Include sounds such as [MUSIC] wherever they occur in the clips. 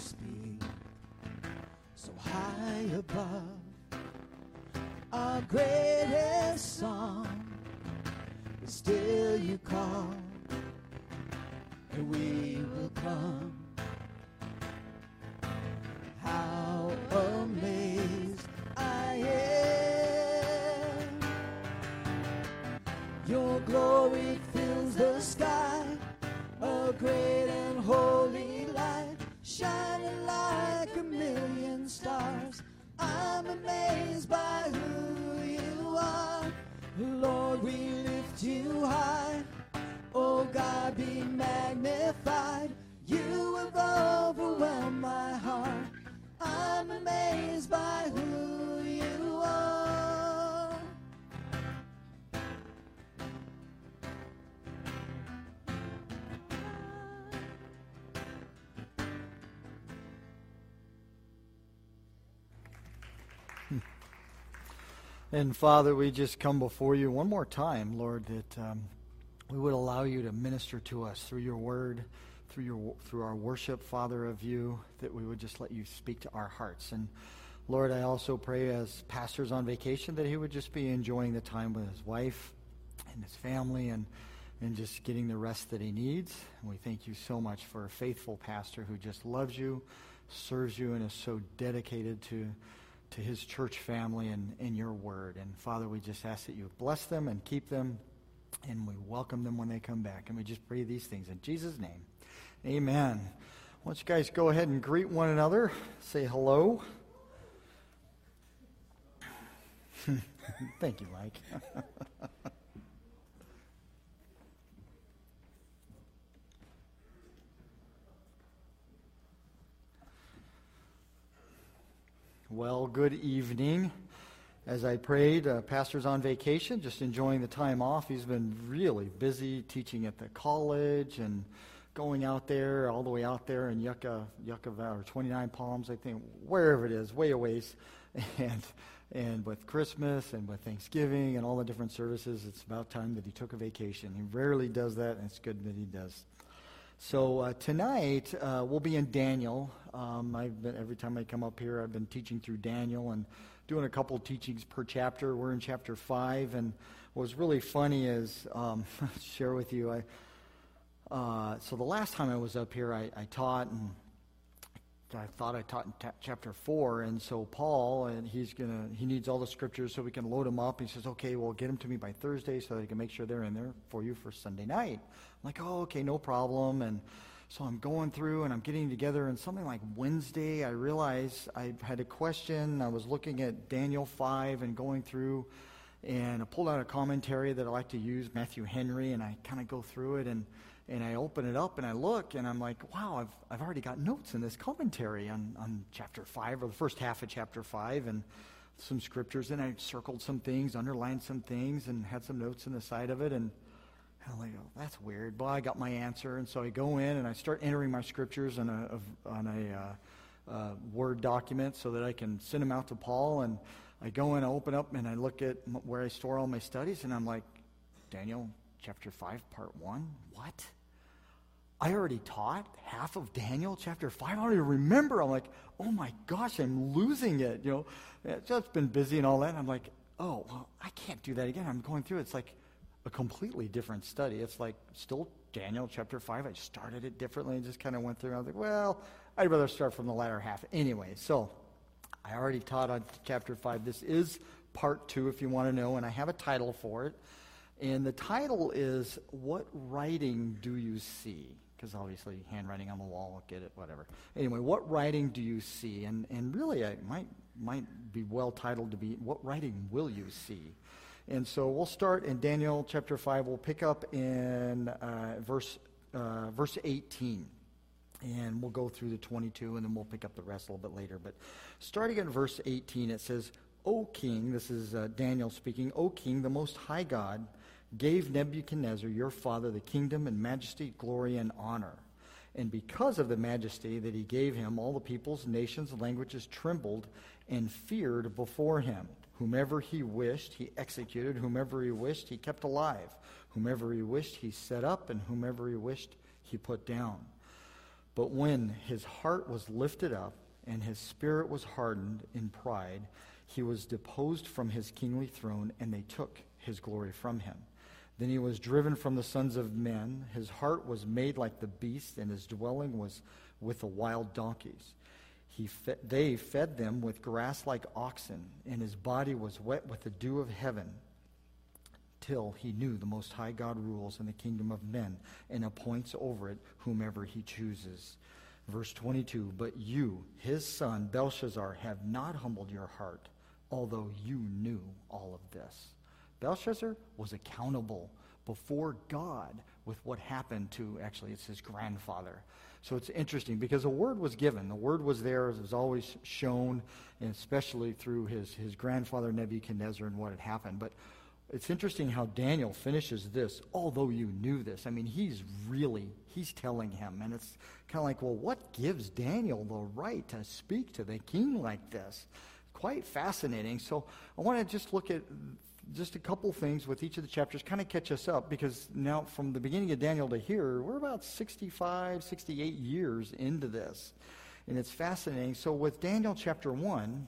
speak. So high above our greatest song, but still you call, and we will come. Amazed by who you are. Lord, we lift you high. Oh God, be magnified. You have overwhelmed my heart. I'm amazed by who And Father, we just come before you one more time, Lord, that um, we would allow you to minister to us through your word, through your through our worship, Father, of you, that we would just let you speak to our hearts. And Lord, I also pray as pastors on vacation that he would just be enjoying the time with his wife and his family and and just getting the rest that he needs. And we thank you so much for a faithful pastor who just loves you, serves you, and is so dedicated to to his church family and, and your word. And Father, we just ask that you bless them and keep them, and we welcome them when they come back. And we just pray these things in Jesus' name. Amen. Why don't you guys go ahead and greet one another? Say hello. [LAUGHS] Thank you, Mike. [LAUGHS] Well, good evening. As I prayed, uh, pastor's on vacation, just enjoying the time off. He's been really busy teaching at the college and going out there, all the way out there in Yucca, Yucca Valley, or 29 Palms, I think, wherever it is, way a ways. [LAUGHS] And, and with Christmas and with Thanksgiving and all the different services, it's about time that he took a vacation. He rarely does that, and it's good that he does. So uh, tonight uh, we'll be in Daniel. Um, I've been every time I come up here, I've been teaching through Daniel and doing a couple teachings per chapter. We're in chapter five, and what was really funny is um, [LAUGHS] share with you. I uh, so the last time I was up here, I, I taught and I thought I taught in chapter four, and so Paul, and he's gonna, he needs all the scriptures so we can load them up. He says, "Okay, well, get them to me by Thursday so that I can make sure they're in there for you for Sunday night." I'm like, "Oh, okay, no problem." And so I'm going through and I'm getting together, and something like Wednesday, I realized I had a question. I was looking at Daniel five and going through, and I pulled out a commentary that I like to use, Matthew Henry, and I kind of go through it and and I open it up and I look and I'm like, wow, I've, I've already got notes in this commentary on, on chapter 5 or the first half of chapter 5 and some scriptures. And I circled some things, underlined some things, and had some notes in the side of it. And I'm like, oh, that's weird. Well, I got my answer. And so I go in and I start entering my scriptures on a, on a uh, uh, Word document so that I can send them out to Paul. And I go in, I open up, and I look at where I store all my studies, and I'm like, Daniel chapter 5, part 1? What? I already taught half of Daniel chapter 5. I don't remember. I'm like, oh my gosh, I'm losing it. You know, it's just been busy and all that. And I'm like, oh, well, I can't do that again. I'm going through. It's like a completely different study. It's like still Daniel chapter 5. I started it differently and just kind of went through. I was like, well, I'd rather start from the latter half. Anyway, so I already taught on chapter 5. This is part 2 if you want to know, and I have a title for it. And the title is What Writing Do You See? Because obviously handwriting on the wall, get it, whatever. Anyway, what writing do you see? And, and really, it might, might be well titled to be, What writing will you see? And so we'll start in Daniel chapter 5. We'll pick up in uh, verse, uh, verse 18. And we'll go through the 22, and then we'll pick up the rest a little bit later. But starting at verse 18, it says, O king, this is uh, Daniel speaking, O king, the most high God, gave Nebuchadnezzar, your father, the kingdom and majesty, glory, and honor. And because of the majesty that he gave him, all the peoples, nations, languages trembled and feared before him. Whomever he wished, he executed. Whomever he wished, he kept alive. Whomever he wished, he set up. And whomever he wished, he put down. But when his heart was lifted up and his spirit was hardened in pride, he was deposed from his kingly throne, and they took his glory from him. Then he was driven from the sons of men. His heart was made like the beast, and his dwelling was with the wild donkeys. He fe- they fed them with grass like oxen, and his body was wet with the dew of heaven, till he knew the Most High God rules in the kingdom of men and appoints over it whomever he chooses. Verse 22 But you, his son Belshazzar, have not humbled your heart, although you knew all of this. Belshazzar was accountable before God with what happened to, actually, it's his grandfather. So it's interesting because a word was given. The word was there. It was always shown, and especially through his, his grandfather Nebuchadnezzar and what had happened. But it's interesting how Daniel finishes this, although you knew this. I mean, he's really, he's telling him. And it's kind of like, well, what gives Daniel the right to speak to the king like this? Quite fascinating. So I want to just look at just a couple things with each of the chapters, kind of catch us up, because now from the beginning of Daniel to here, we're about 65, 68 years into this. And it's fascinating. So with Daniel chapter 1,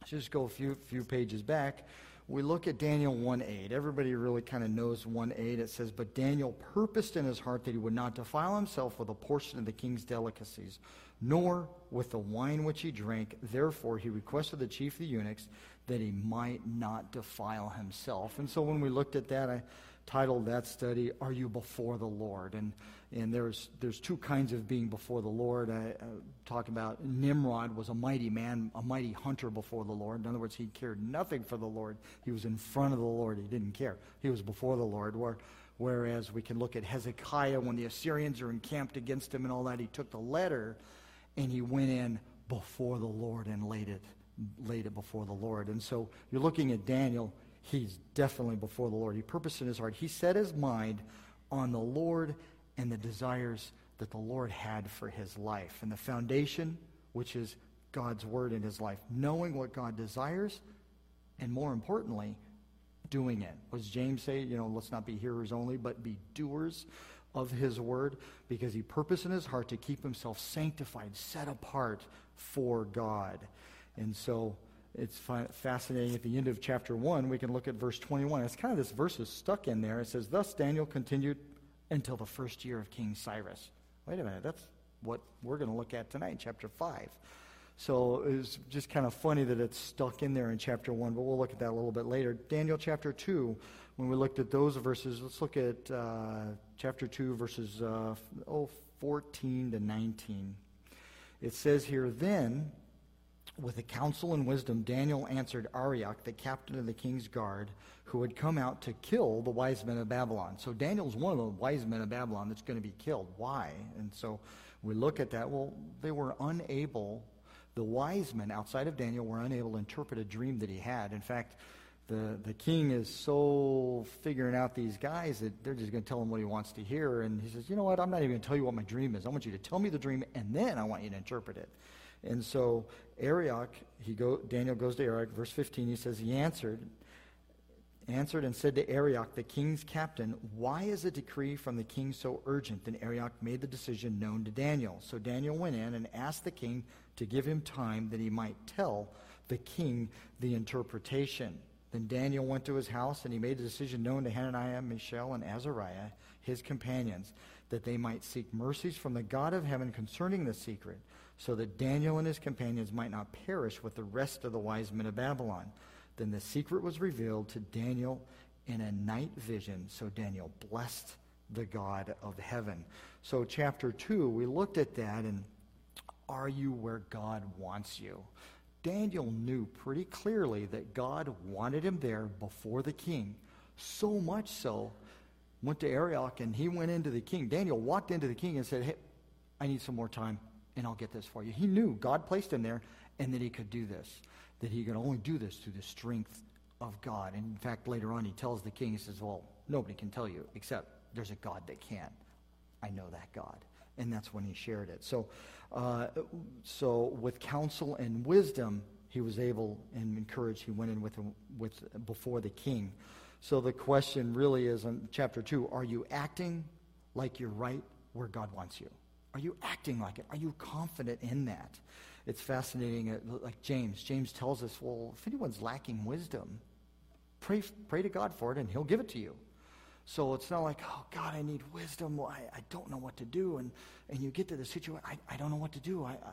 let's just go a few, few pages back. We look at Daniel 1.8. Everybody really kind of knows 1.8. It says, But Daniel purposed in his heart that he would not defile himself with a portion of the king's delicacies, nor with the wine which he drank. Therefore he requested the chief of the eunuchs that he might not defile himself. And so when we looked at that, I titled that study, Are You Before the Lord? And, and there's, there's two kinds of being before the Lord. I, I talk about Nimrod was a mighty man, a mighty hunter before the Lord. In other words, he cared nothing for the Lord. He was in front of the Lord. He didn't care. He was before the Lord. Where, whereas we can look at Hezekiah when the Assyrians are encamped against him and all that, he took the letter and he went in before the Lord and laid it laid it before the Lord. And so you're looking at Daniel, he's definitely before the Lord. He purposed in his heart. He set his mind on the Lord and the desires that the Lord had for his life. And the foundation, which is God's word in his life, knowing what God desires, and more importantly, doing it. What does James say? You know, let's not be hearers only, but be doers of his word, because he purposed in his heart to keep himself sanctified, set apart for God. And so it's fascinating. At the end of chapter 1, we can look at verse 21. It's kind of this verse is stuck in there. It says, Thus Daniel continued until the first year of King Cyrus. Wait a minute, that's what we're going to look at tonight, chapter 5. So it's just kind of funny that it's stuck in there in chapter 1, but we'll look at that a little bit later. Daniel chapter 2, when we looked at those verses, let's look at uh, chapter 2, verses uh, oh, 14 to 19. It says here, Then with the counsel and wisdom, Daniel answered Arioch, the captain of the king's guard, who had come out to kill the wise men of Babylon. So Daniel's one of the wise men of Babylon that's going to be killed. Why? And so we look at that. Well, they were unable, the wise men outside of Daniel were unable to interpret a dream that he had. In fact, the, the king is so figuring out these guys that they're just going to tell him what he wants to hear. And he says, You know what? I'm not even going to tell you what my dream is. I want you to tell me the dream, and then I want you to interpret it. And so Arioch, he go, Daniel goes to Arioch, verse 15, he says, He answered, answered and said to Arioch, the king's captain, Why is a decree from the king so urgent? Then Arioch made the decision known to Daniel. So Daniel went in and asked the king to give him time that he might tell the king the interpretation. Then Daniel went to his house and he made the decision known to Hananiah, Mishael, and Azariah, his companions, that they might seek mercies from the God of heaven concerning the secret so that Daniel and his companions might not perish with the rest of the wise men of Babylon. Then the secret was revealed to Daniel in a night vision. So Daniel blessed the God of heaven. So, chapter 2, we looked at that and are you where God wants you? Daniel knew pretty clearly that God wanted him there before the king. So much so, went to Arioch and he went into the king. Daniel walked into the king and said, Hey, I need some more time and I'll get this for you. He knew God placed him there and that he could do this, that he could only do this through the strength of God. And in fact, later on, he tells the king, he says, Well, nobody can tell you except there's a God that can. I know that God. And that's when he shared it. So, uh, so with counsel and wisdom, he was able and encouraged. He went in with, with before the king. So the question really is in chapter two: Are you acting like you're right where God wants you? Are you acting like it? Are you confident in that? It's fascinating. Uh, like James, James tells us, well, if anyone's lacking wisdom, pray, pray to God for it and he'll give it to you. So it's not like, oh, God, I need wisdom. Well, I, I don't know what to do. And, and you get to the situation, I, I don't know what to do. I, I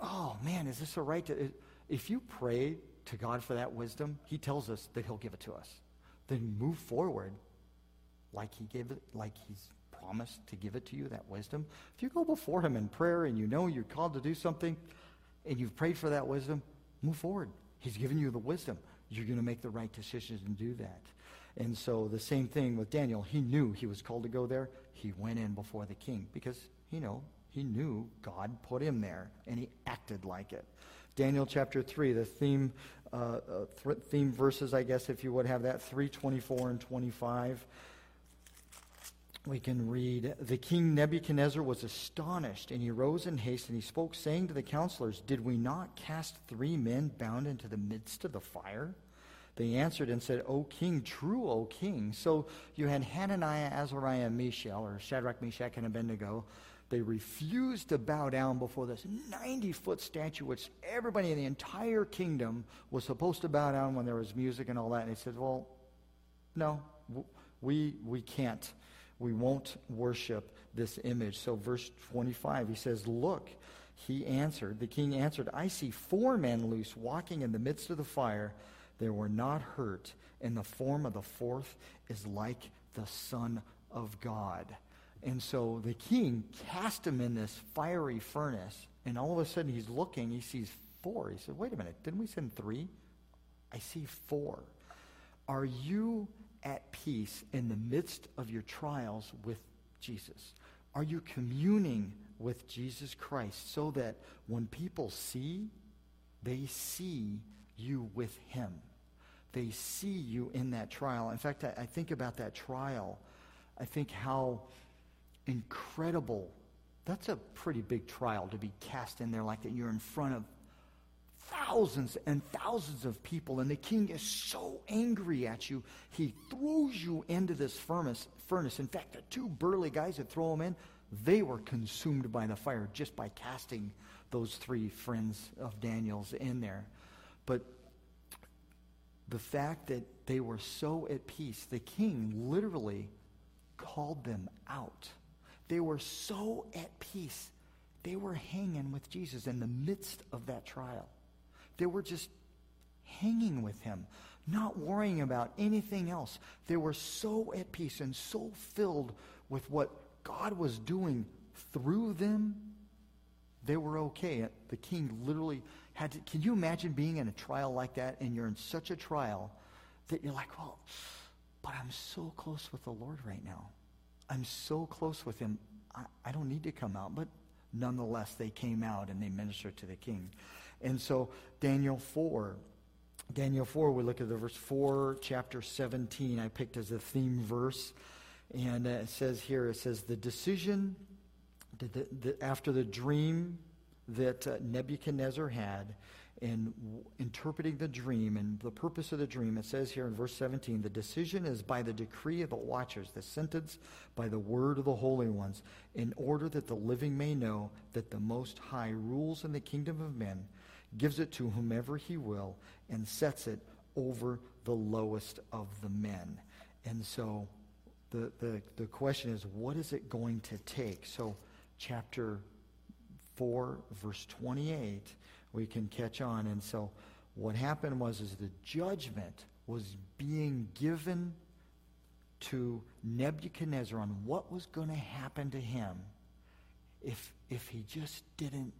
oh, man, is this a right to. If you pray to God for that wisdom, he tells us that he'll give it to us. Then move forward like he gave it, like he's promised to give it to you, that wisdom. If you go before him in prayer and you know you're called to do something and you've prayed for that wisdom, move forward. He's given you the wisdom. You're going to make the right decisions and do that. And so the same thing with Daniel. He knew he was called to go there. He went in before the king because, you know, he knew God put him there and he acted like it. Daniel chapter 3, the theme, uh, uh, th- theme verses, I guess, if you would have that, 3, 24 and 25 we can read The king Nebuchadnezzar was astonished, and he rose in haste, and he spoke, saying to the counselors, Did we not cast three men bound into the midst of the fire? They answered and said, O king, true, O king. So you had Hananiah, Azariah, and Mishael, or Shadrach, Meshach, and Abednego. They refused to bow down before this 90 foot statue, which everybody in the entire kingdom was supposed to bow down when there was music and all that. And he said, Well, no, we, we can't we won't worship this image. So, verse 25, he says, Look, he answered, the king answered, I see four men loose walking in the midst of the fire. They were not hurt, and the form of the fourth is like the Son of God. And so the king cast him in this fiery furnace, and all of a sudden he's looking, he sees four. He said, Wait a minute, didn't we send three? I see four. Are you at peace in the midst of your trials with Jesus? Are you communing with Jesus Christ so that when people see, they see you with him? They see you in that trial. In fact, I, I think about that trial. I think how incredible. That's a pretty big trial to be cast in there like that. You're in front of thousands and thousands of people, and the king is so angry at you, he throws you into this furnace. furnace. In fact, the two burly guys that throw him in, they were consumed by the fire just by casting those three friends of Daniel's in there. But the fact that they were so at peace, the king literally called them out. They were so at peace. They were hanging with Jesus in the midst of that trial. They were just hanging with him, not worrying about anything else. They were so at peace and so filled with what God was doing through them, they were okay. The king literally had to. Can you imagine being in a trial like that and you're in such a trial that you're like, well, but I'm so close with the Lord right now. I'm so close with him. I, I don't need to come out. But nonetheless, they came out and they ministered to the king. And so, Daniel 4. Daniel 4, we look at the verse 4, chapter 17, I picked as a theme verse. And it says here, it says, the decision the, the, after the dream that uh, Nebuchadnezzar had in w- interpreting the dream and the purpose of the dream, it says here in verse 17, the decision is by the decree of the watchers, the sentence by the word of the holy ones, in order that the living may know that the Most High rules in the kingdom of men gives it to whomever he will, and sets it over the lowest of the men. And so the, the, the question is, what is it going to take? So, chapter 4, verse 28, we can catch on. And so, what happened was is the judgment was being given to Nebuchadnezzar on what was going to happen to him if, if he just didn't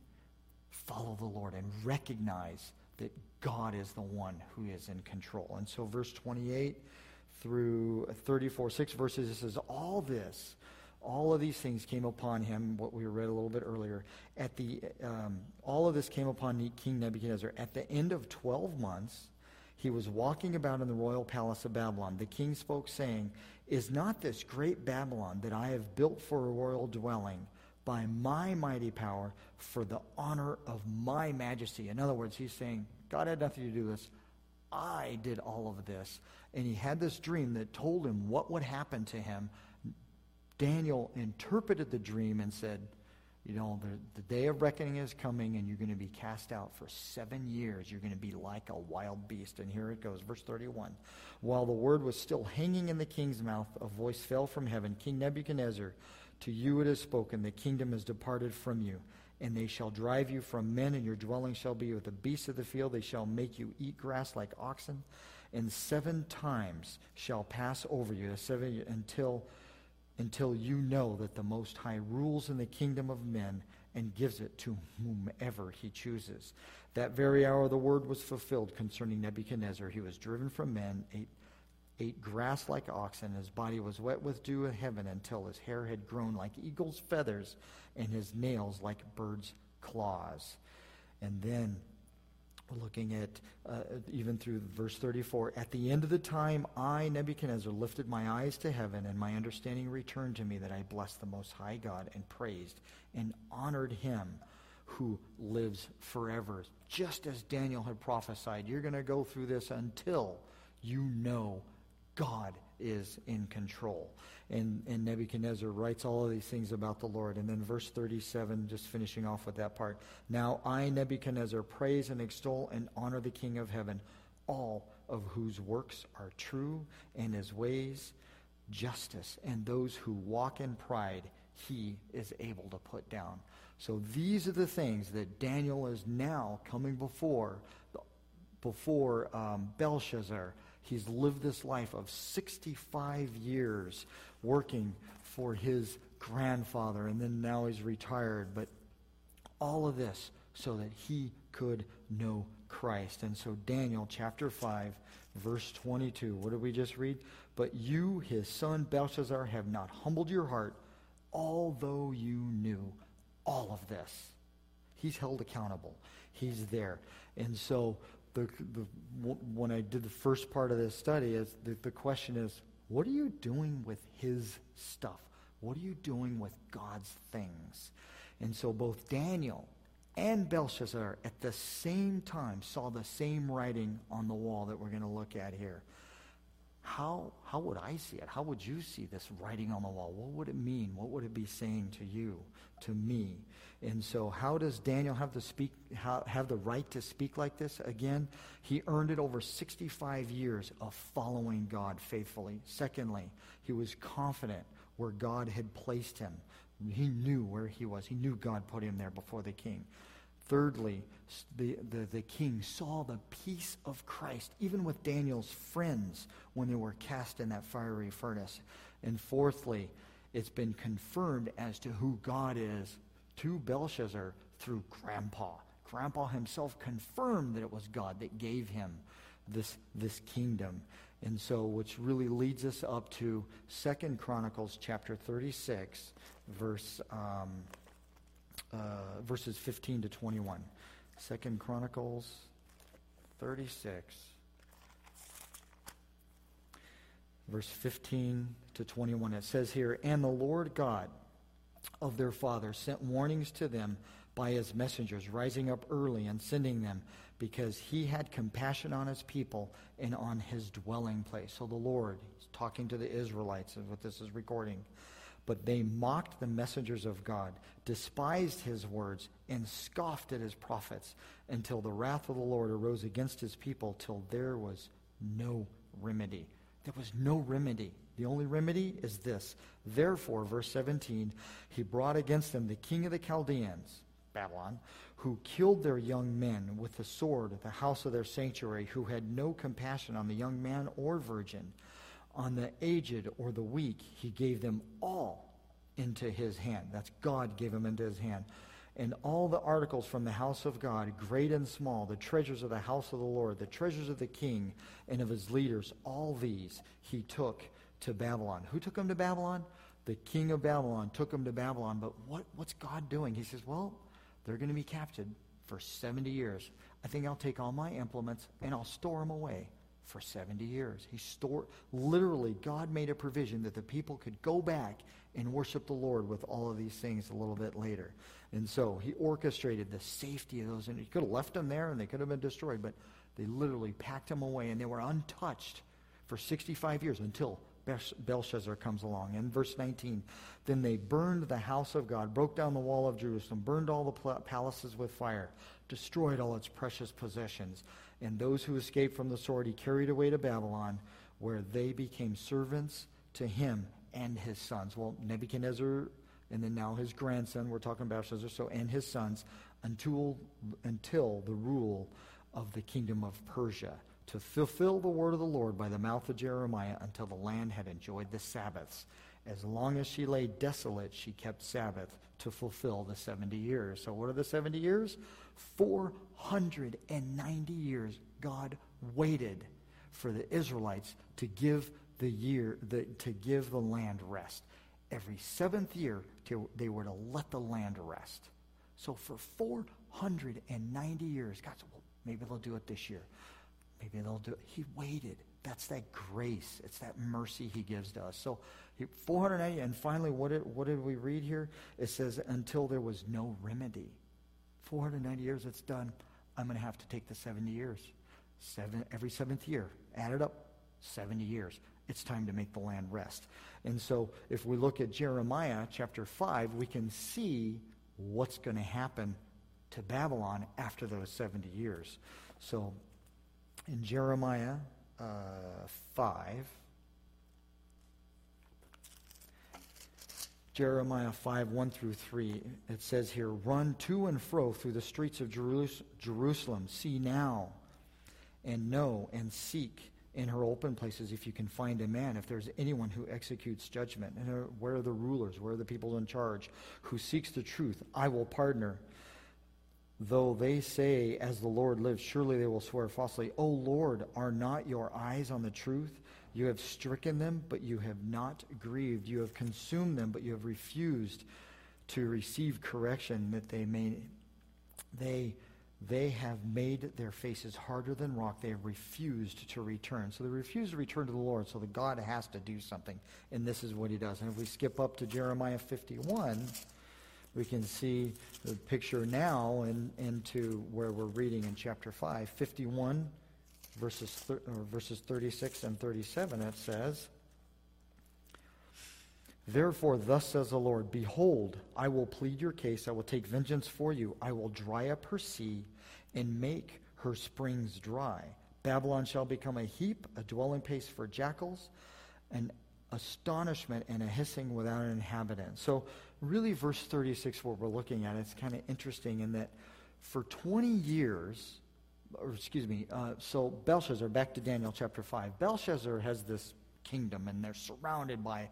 follow the Lord and recognize that God is the one who is in control. And so, verse 28 through 34, six verses, it says, All this, all of these things came upon him, what we read a little bit earlier. At the, um, all of this came upon King Nebuchadnezzar. At the end of 12 months, he was walking about in the royal palace of Babylon. The king spoke, saying, Is not this great Babylon that I have built for a royal dwelling? by my mighty power for the honor of my majesty. In other words, he's saying, God had nothing to do with this. I did all of this. And he had this dream that told him what would happen to him. Daniel interpreted the dream and said, you know, the, the day of reckoning is coming and you're going to be cast out for seven years. You're going to be like a wild beast. And here it goes, verse 31. While the word was still hanging in the king's mouth, a voice fell from heaven King Nebuchadnezzar, to you it is spoken, the kingdom is departed from you. And they shall drive you from men, and your dwelling shall be with the beasts of the field. They shall make you eat grass like oxen, and seven times shall pass over you seven, until until you know that the Most High rules in the kingdom of men and gives it to whomever he chooses. That very hour the word was fulfilled concerning Nebuchadnezzar. He was driven from men, ate, ate grass like oxen, his body was wet with dew of heaven until his hair had grown like eagle's feathers and his nails like bird's claws. And then looking at uh, even through verse 34. At the end of the time, I, Nebuchadnezzar, lifted my eyes to heaven, and my understanding returned to me that I blessed the Most High God and praised and honored him who lives forever. Just as Daniel had prophesied, you're going to go through this until you know God is in control. And, and Nebuchadnezzar writes all of these things about the Lord. And then verse 37, just finishing off with that part. Now I, Nebuchadnezzar, praise and extol and honor the King of heaven, all of whose works are true and his ways justice, and those who walk in pride he is able to put down. So these are the things that Daniel is now coming before, before um, Belshazzar He's lived this life of 65 years working for his grandfather, and then now he's retired. But all of this so that he could know Christ. And so, Daniel chapter 5, verse 22, what did we just read? But you, his son Belshazzar, have not humbled your heart, although you knew all of this. He's held accountable. He's there. And so the, the, when I did the first part of this study, is the, the question is, what are you doing with his stuff? What are you doing with God's things? And so both Daniel and Belshazzar at the same time saw the same writing on the wall that we're going to look at here. How, how would I see it? How would you see this writing on the wall? What would it mean? What would it be saying to you, to me? And so, how does Daniel have, to speak, have the right to speak like this? Again, he earned it over 65 years of following God faithfully. Secondly, he was confident where God had placed him. He knew where he was, he knew God put him there before the king. Thirdly, the, the, the king saw the peace of Christ, even with Daniel's friends when they were cast in that fiery furnace. And fourthly, it's been confirmed as to who God is to Belshazzar through Grandpa. Grandpa himself confirmed that it was God that gave him this, this kingdom. And so, which really leads us up to Second Chronicles chapter 36, verse, um, uh, verses 15 to 21. Second Chronicles 36, verse 15 to 21. It says here, And the Lord God of their father sent warnings to them by his messengers, rising up early and sending them, because he had compassion on his people and on his dwelling place. So the Lord, is talking to the Israelites, is what this is recording. But they mocked the messengers of God, despised his words, and scoffed at his prophets, until the wrath of the Lord arose against his people, till there was no remedy. There was no remedy. The only remedy is this. Therefore, verse 17, he brought against them the king of the Chaldeans, Babylon, who killed their young men with the sword at the house of their sanctuary, who had no compassion on the young man or virgin. On the aged or the weak, he gave them all into his hand. That's God gave them into his hand. And all the articles from the house of God, great and small, the treasures of the house of the Lord, the treasures of the king and of his leaders, all these he took to Babylon. Who took him to Babylon? The king of Babylon took him to Babylon. But what, what's God doing? He says, well, they're going to be captured for 70 years. I think I'll take all my implements and I'll store them away for 70 years. He stored, literally, God made a provision that the people could go back and worship the Lord with all of these things a little bit later. And so he orchestrated the safety of those. And he could have left them there and they could have been destroyed, but they literally packed them away and they were untouched for 65 years until Belshazzar comes along. In verse 19, then they burned the house of God, broke down the wall of Jerusalem, burned all the palaces with fire, destroyed all its precious possessions. And those who escaped from the sword he carried away to Babylon, where they became servants to him and his sons. Well, Nebuchadnezzar and then now his grandson, we're talking Belshazzar, so and his sons, until, until the rule of the kingdom of Persia, to fulfill the word of the Lord by the mouth of Jeremiah until the land had enjoyed the Sabbaths. As long as she lay desolate, she kept Sabbath to fulfill the 70 years. So, what are the 70 years? 490 years God waited for the Israelites to give the year the, to give the land rest. Every seventh year, to, they were to let the land rest. So for 490 years, God said, well, maybe they'll do it this year. Maybe they'll do it. He waited. That's that grace. It's that mercy he gives to us. So 490, and finally, what did, what did we read here? It says, until there was no remedy. 490 years, it's done. I'm going to have to take the 70 years. Seven, every seventh year. Add it up. 70 years. It's time to make the land rest. And so if we look at Jeremiah chapter 5, we can see what's going to happen to Babylon after those 70 years. So in Jeremiah uh, 5, Jeremiah 5, 1 through 3, it says here, Run to and fro through the streets of Jerusalem. See now and know and seek in her open places if you can find a man, if there's anyone who executes judgment. And where are the rulers? Where are the people in charge? Who seeks the truth? I will pardon her. Though they say, As the Lord lives, surely they will swear falsely. O Lord, are not your eyes on the truth? You have stricken them, but you have not grieved. You have consumed them, but you have refused to receive correction that they may they they have made their faces harder than rock. They have refused to return. So they refuse to return to the Lord. So the God has to do something. And this is what he does. And if we skip up to Jeremiah 51, we can see the picture now and into where we're reading in chapter 5. 51, verses, thir- uh, verses 36 and 37, it says, Therefore, thus says the Lord Behold, I will plead your case. I will take vengeance for you. I will dry up her sea and make her springs dry. Babylon shall become a heap, a dwelling place for jackals, an astonishment and a hissing without an inhabitant. So, really, verse 36, what we're looking at, it's kind of interesting in that for 20 years, or excuse me, uh, so Belshazzar, back to Daniel chapter 5, Belshazzar has this kingdom, and they're surrounded by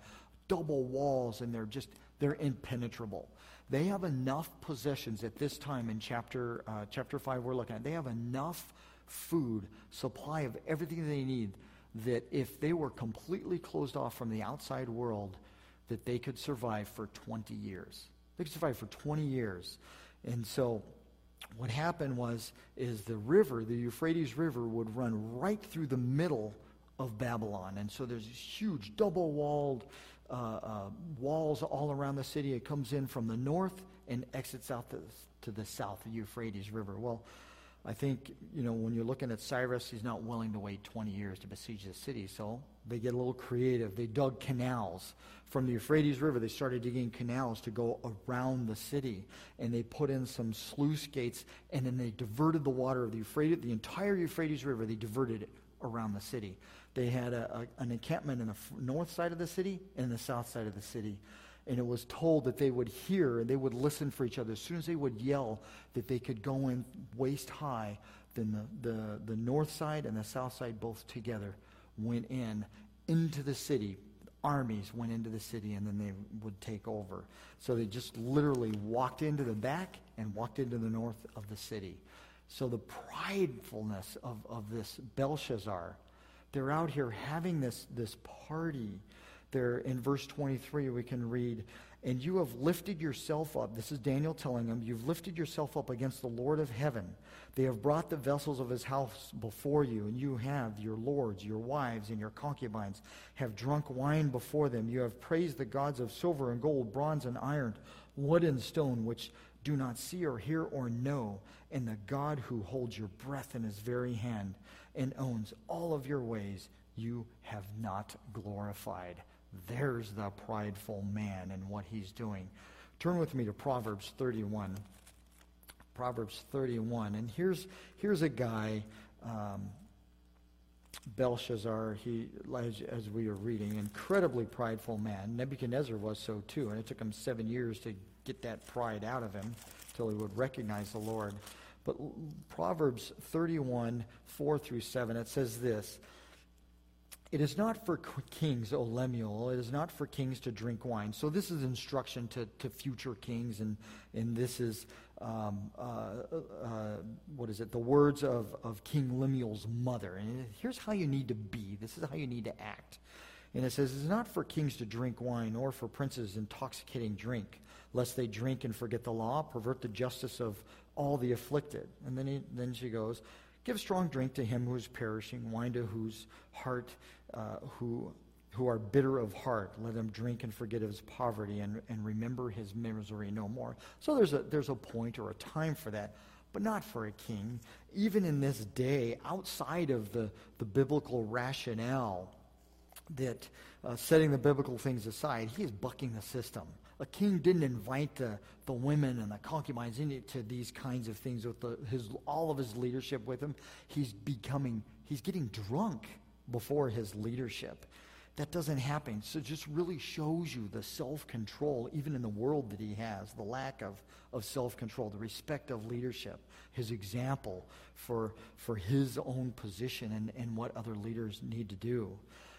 double walls and they're just they're impenetrable. They have enough possessions at this time in chapter uh, chapter 5 we're looking at they have enough food supply of everything they need that if they were completely closed off from the outside world that they could survive for 20 years they could survive for 20 years and so what happened was is the river the euphrates river would run right through the middle of babylon and so there's this huge double walled uh, uh, walls all around the city. It comes in from the north and exits out to, to the south, the Euphrates River. Well, I think, you know, when you're looking at Cyrus, he's not willing to wait 20 years to besiege the city. So they get a little creative. They dug canals from the Euphrates River. They started digging canals to go around the city. And they put in some sluice gates. And then they diverted the water of the Euphrates, the entire Euphrates River, they diverted it around the city. They had a, a, an encampment in the north side of the city and the south side of the city. And it was told that they would hear and they would listen for each other. As soon as they would yell, that they could go in waist high, then the, the, the north side and the south side both together went in into the city. Armies went into the city and then they would take over. So they just literally walked into the back and walked into the north of the city. So the pridefulness of, of this Belshazzar they're out here having this, this party. There in verse 23, we can read, And you have lifted yourself up. This is Daniel telling him, You've lifted yourself up against the Lord of heaven. They have brought the vessels of his house before you, and you have your lords, your wives, and your concubines have drunk wine before them. You have praised the gods of silver and gold, bronze and iron, wood and stone, which do not see or hear or know, and the God who holds your breath in his very hand and owns all of your ways, you have not glorified. There's the prideful man and what he's doing. Turn with me to Proverbs 31. Proverbs 31. And here's, here's a guy, um, Belshazzar, he, as, as we are reading, incredibly prideful man. Nebuchadnezzar was so too, and it took him seven years to get that pride out of him till he would recognize the Lord. But Proverbs 31, 4 through 7, it says this It is not for kings, O Lemuel, it is not for kings to drink wine. So this is instruction to, to future kings, and, and this is, um, uh, uh, what is it, the words of, of King Lemuel's mother. And here's how you need to be, this is how you need to act. And it says, It's not for kings to drink wine, or for princes intoxicating drink, lest they drink and forget the law, pervert the justice of all the afflicted. And then, he, then she goes, Give strong drink to him who is perishing, wine to whose heart, uh, who, who are bitter of heart. Let him drink and forget his poverty and, and remember his misery no more. So there's a, there's a point or a time for that, but not for a king. Even in this day, outside of the, the biblical rationale, that uh, setting the biblical things aside, he is bucking the system a king didn't invite the, the women and the concubines into these kinds of things with the, his, all of his leadership with him. He's becoming, he's getting drunk before his leadership. That doesn't happen. So it just really shows you the self-control, even in the world that he has, the lack of, of self-control, the respect of leadership, his example for, for his own position and, and what other leaders need to do.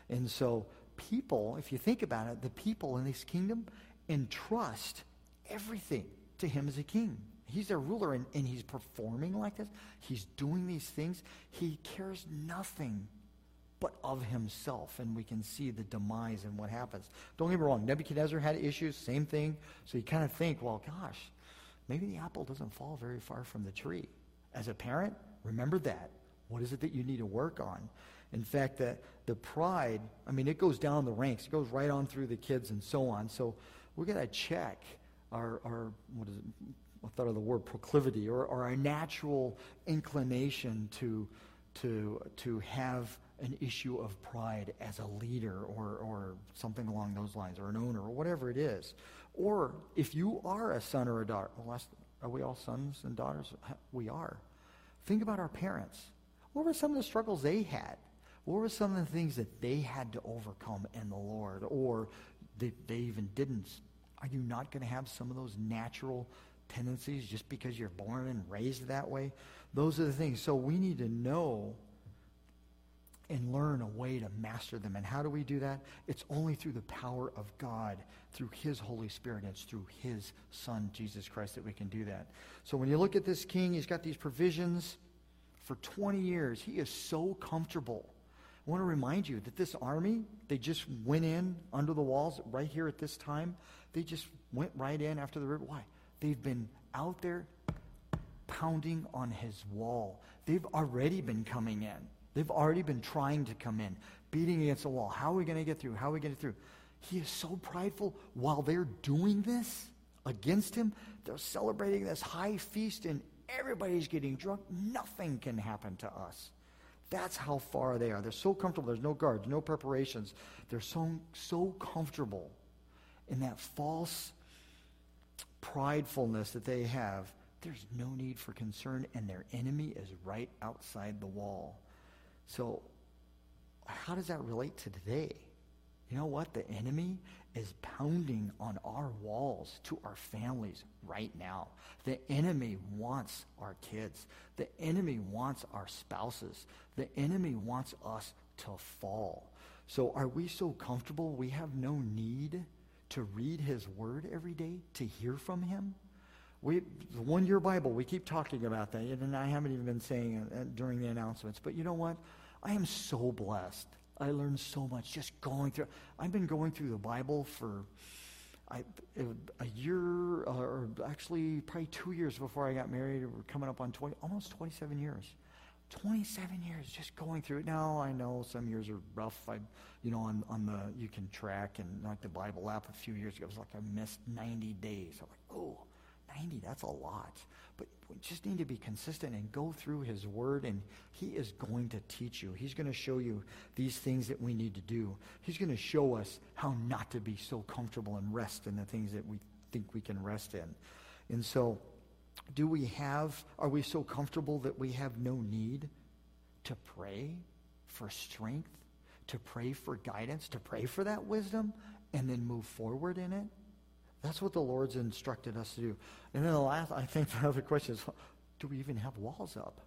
And so people, if you think about it, the people in this kingdom, entrust everything to him as a king. He's their ruler, and, and he's performing like this. He's doing these things. He cares nothing but of himself, and we can see the demise and what happens. Don't get me wrong, Nebuchadnezzar had issues, same thing. So you kind of think, well, gosh, maybe the apple doesn't fall very far from the tree. As a parent, remember that. What is it that you need to work on? In fact, the, the pride, I mean, it goes down the ranks. It goes right on through the kids and so on. So we're going to check our, our, what is it? I thought of the word proclivity or, or our natural inclination to, to, to have an issue of pride as a leader or, or something along those lines or an owner or whatever it is. Or if you are a son or a daughter, well, are we all sons and daughters? We are. Think about our parents. What were some of the struggles they had? What were some of the things that they had to overcome in the Lord? Or they, they even didn't. Are you not going to have some of those natural tendencies just because you're born and raised that way? Those are the things. So we need to know and learn a way to master them. And how do we do that? It's only through the power of God, through His Holy Spirit, it's through His Son, Jesus Christ, that we can do that. So when you look at this king, he's got these provisions for 20 years. He is so comfortable I want to remind you that this army, they just went in under the walls right here at this time. They just went right in after the river. Why? They've been out there pounding on his wall. They've already been coming in. They've already been trying to come in, beating against the wall. How are we going to get through? How are we going to get through? He is so prideful. While they're doing this against him, they're celebrating this high feast and everybody's getting drunk. Nothing can happen to us. That's how far they are. They're so comfortable. There's no guards, no preparations. They're so, so comfortable in that false pridefulness that they have. There's no need for concern, and their enemy is right outside the wall. So, how does that relate to today? You know what? The enemy is pounding on our walls to our families right now. The enemy wants our kids. The enemy wants our spouses. The enemy wants us to fall. So are we so comfortable we have no need to read his word every day, to hear from him? We, the one year Bible, we keep talking about that, and I haven't even been saying it during the announcements. But you know what? I am so blessed I learned so much just going through. I've been going through the Bible for I, a year, uh, or actually probably two years before I got married. We're coming up on 20, almost 27 years. 27 years just going through it. Now I know some years are rough. I, you know, on, on the, you can track and like the Bible app a few years ago, it was like I missed 90 days. I'm like, oh, 90, that's a lot. But we just need to be consistent and go through his word, and he is going to teach you. He's going to show you these things that we need to do. He's going to show us how not to be so comfortable and rest in the things that we think we can rest in. And so, do we have, are we so comfortable that we have no need to pray for strength, to pray for guidance, to pray for that wisdom, and then move forward in it? That's what the Lord's instructed us to do. And then the last, I think [LAUGHS] the other question is, do we even have walls up?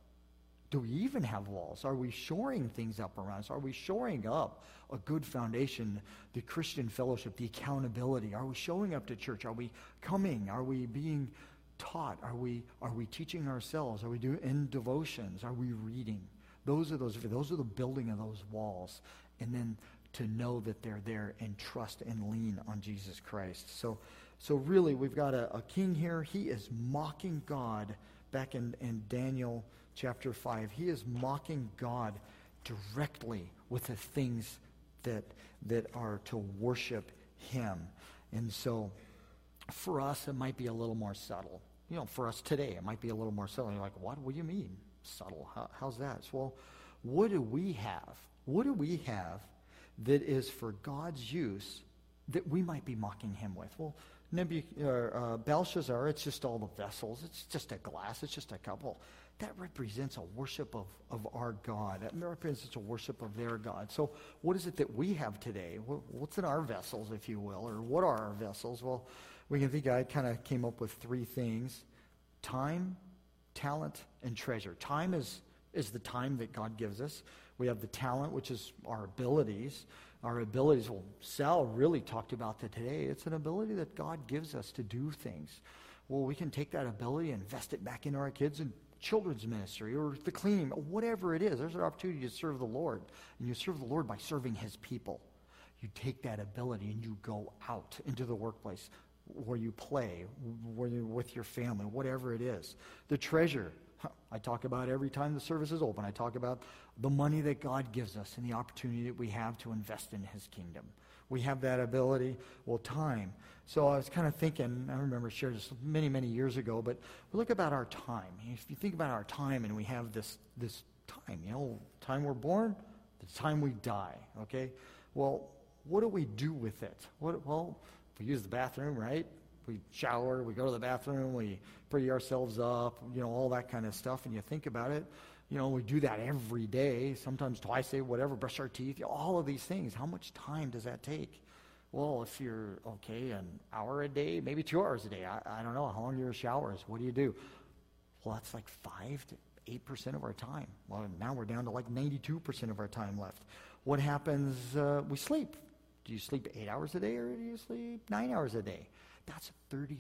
Do we even have walls? Are we shoring things up around us? Are we shoring up a good foundation, the Christian fellowship, the accountability? Are we showing up to church? Are we coming? Are we being taught? Are we, are we teaching ourselves? Are we doing in devotions? Are we reading? Those are those, those are the building of those walls. And then to know that they're there and trust and lean on Jesus Christ. So, so really, we've got a, a king here. He is mocking God back in, in Daniel chapter 5. He is mocking God directly with the things that, that are to worship him. And so for us, it might be a little more subtle. You know, for us today, it might be a little more subtle. You're like, what? What do you mean subtle? How, how's that? Well, what do we have? What do we have that is for God's use that we might be mocking him with? Well, Nebuch- uh, Belshazzar, it's just all the vessels. It's just a glass. It's just a couple. That represents a worship of, of our God. That represents a worship of their God. So what is it that we have today? What's in our vessels, if you will? Or what are our vessels? Well, we can think I kind of came up with three things. Time, talent, and treasure. Time is, is the time that God gives us. We have the talent, which is our abilities. Our abilities, well, Sal really talked about that today. It's an ability that God gives us to do things. Well, we can take that ability and invest it back into our kids and children's ministry or the cleaning, or whatever it is. There's an opportunity to serve the Lord. And you serve the Lord by serving his people. You take that ability and you go out into the workplace where you play, where you're with your family, whatever it is. The treasure, [LAUGHS] I talk about every time the service is open. I talk about the money that God gives us and the opportunity that we have to invest in his kingdom. We have that ability, well, time. So I was kind of thinking, I remember sharing this many, many years ago, but look about our time. If you think about our time and we have this, this time, you know, time we're born, the time we die, okay? Well, what do we do with it? What, well, we use the bathroom, right? We shower, we go to the bathroom, we pretty ourselves up, you know, all that kind of stuff. And you think about it, you know, we do that every day, sometimes twice a day, whatever, brush our teeth, all of these things. How much time does that take? Well, if you're, okay, an hour a day, maybe two hours a day. I, I don't know. How long your showers? What do you do? Well, that's like 5 to 8% of our time. Well, now we're down to like 92% of our time left. What happens? Uh, we sleep. Do you sleep eight hours a day or do you sleep nine hours a day? That's 33%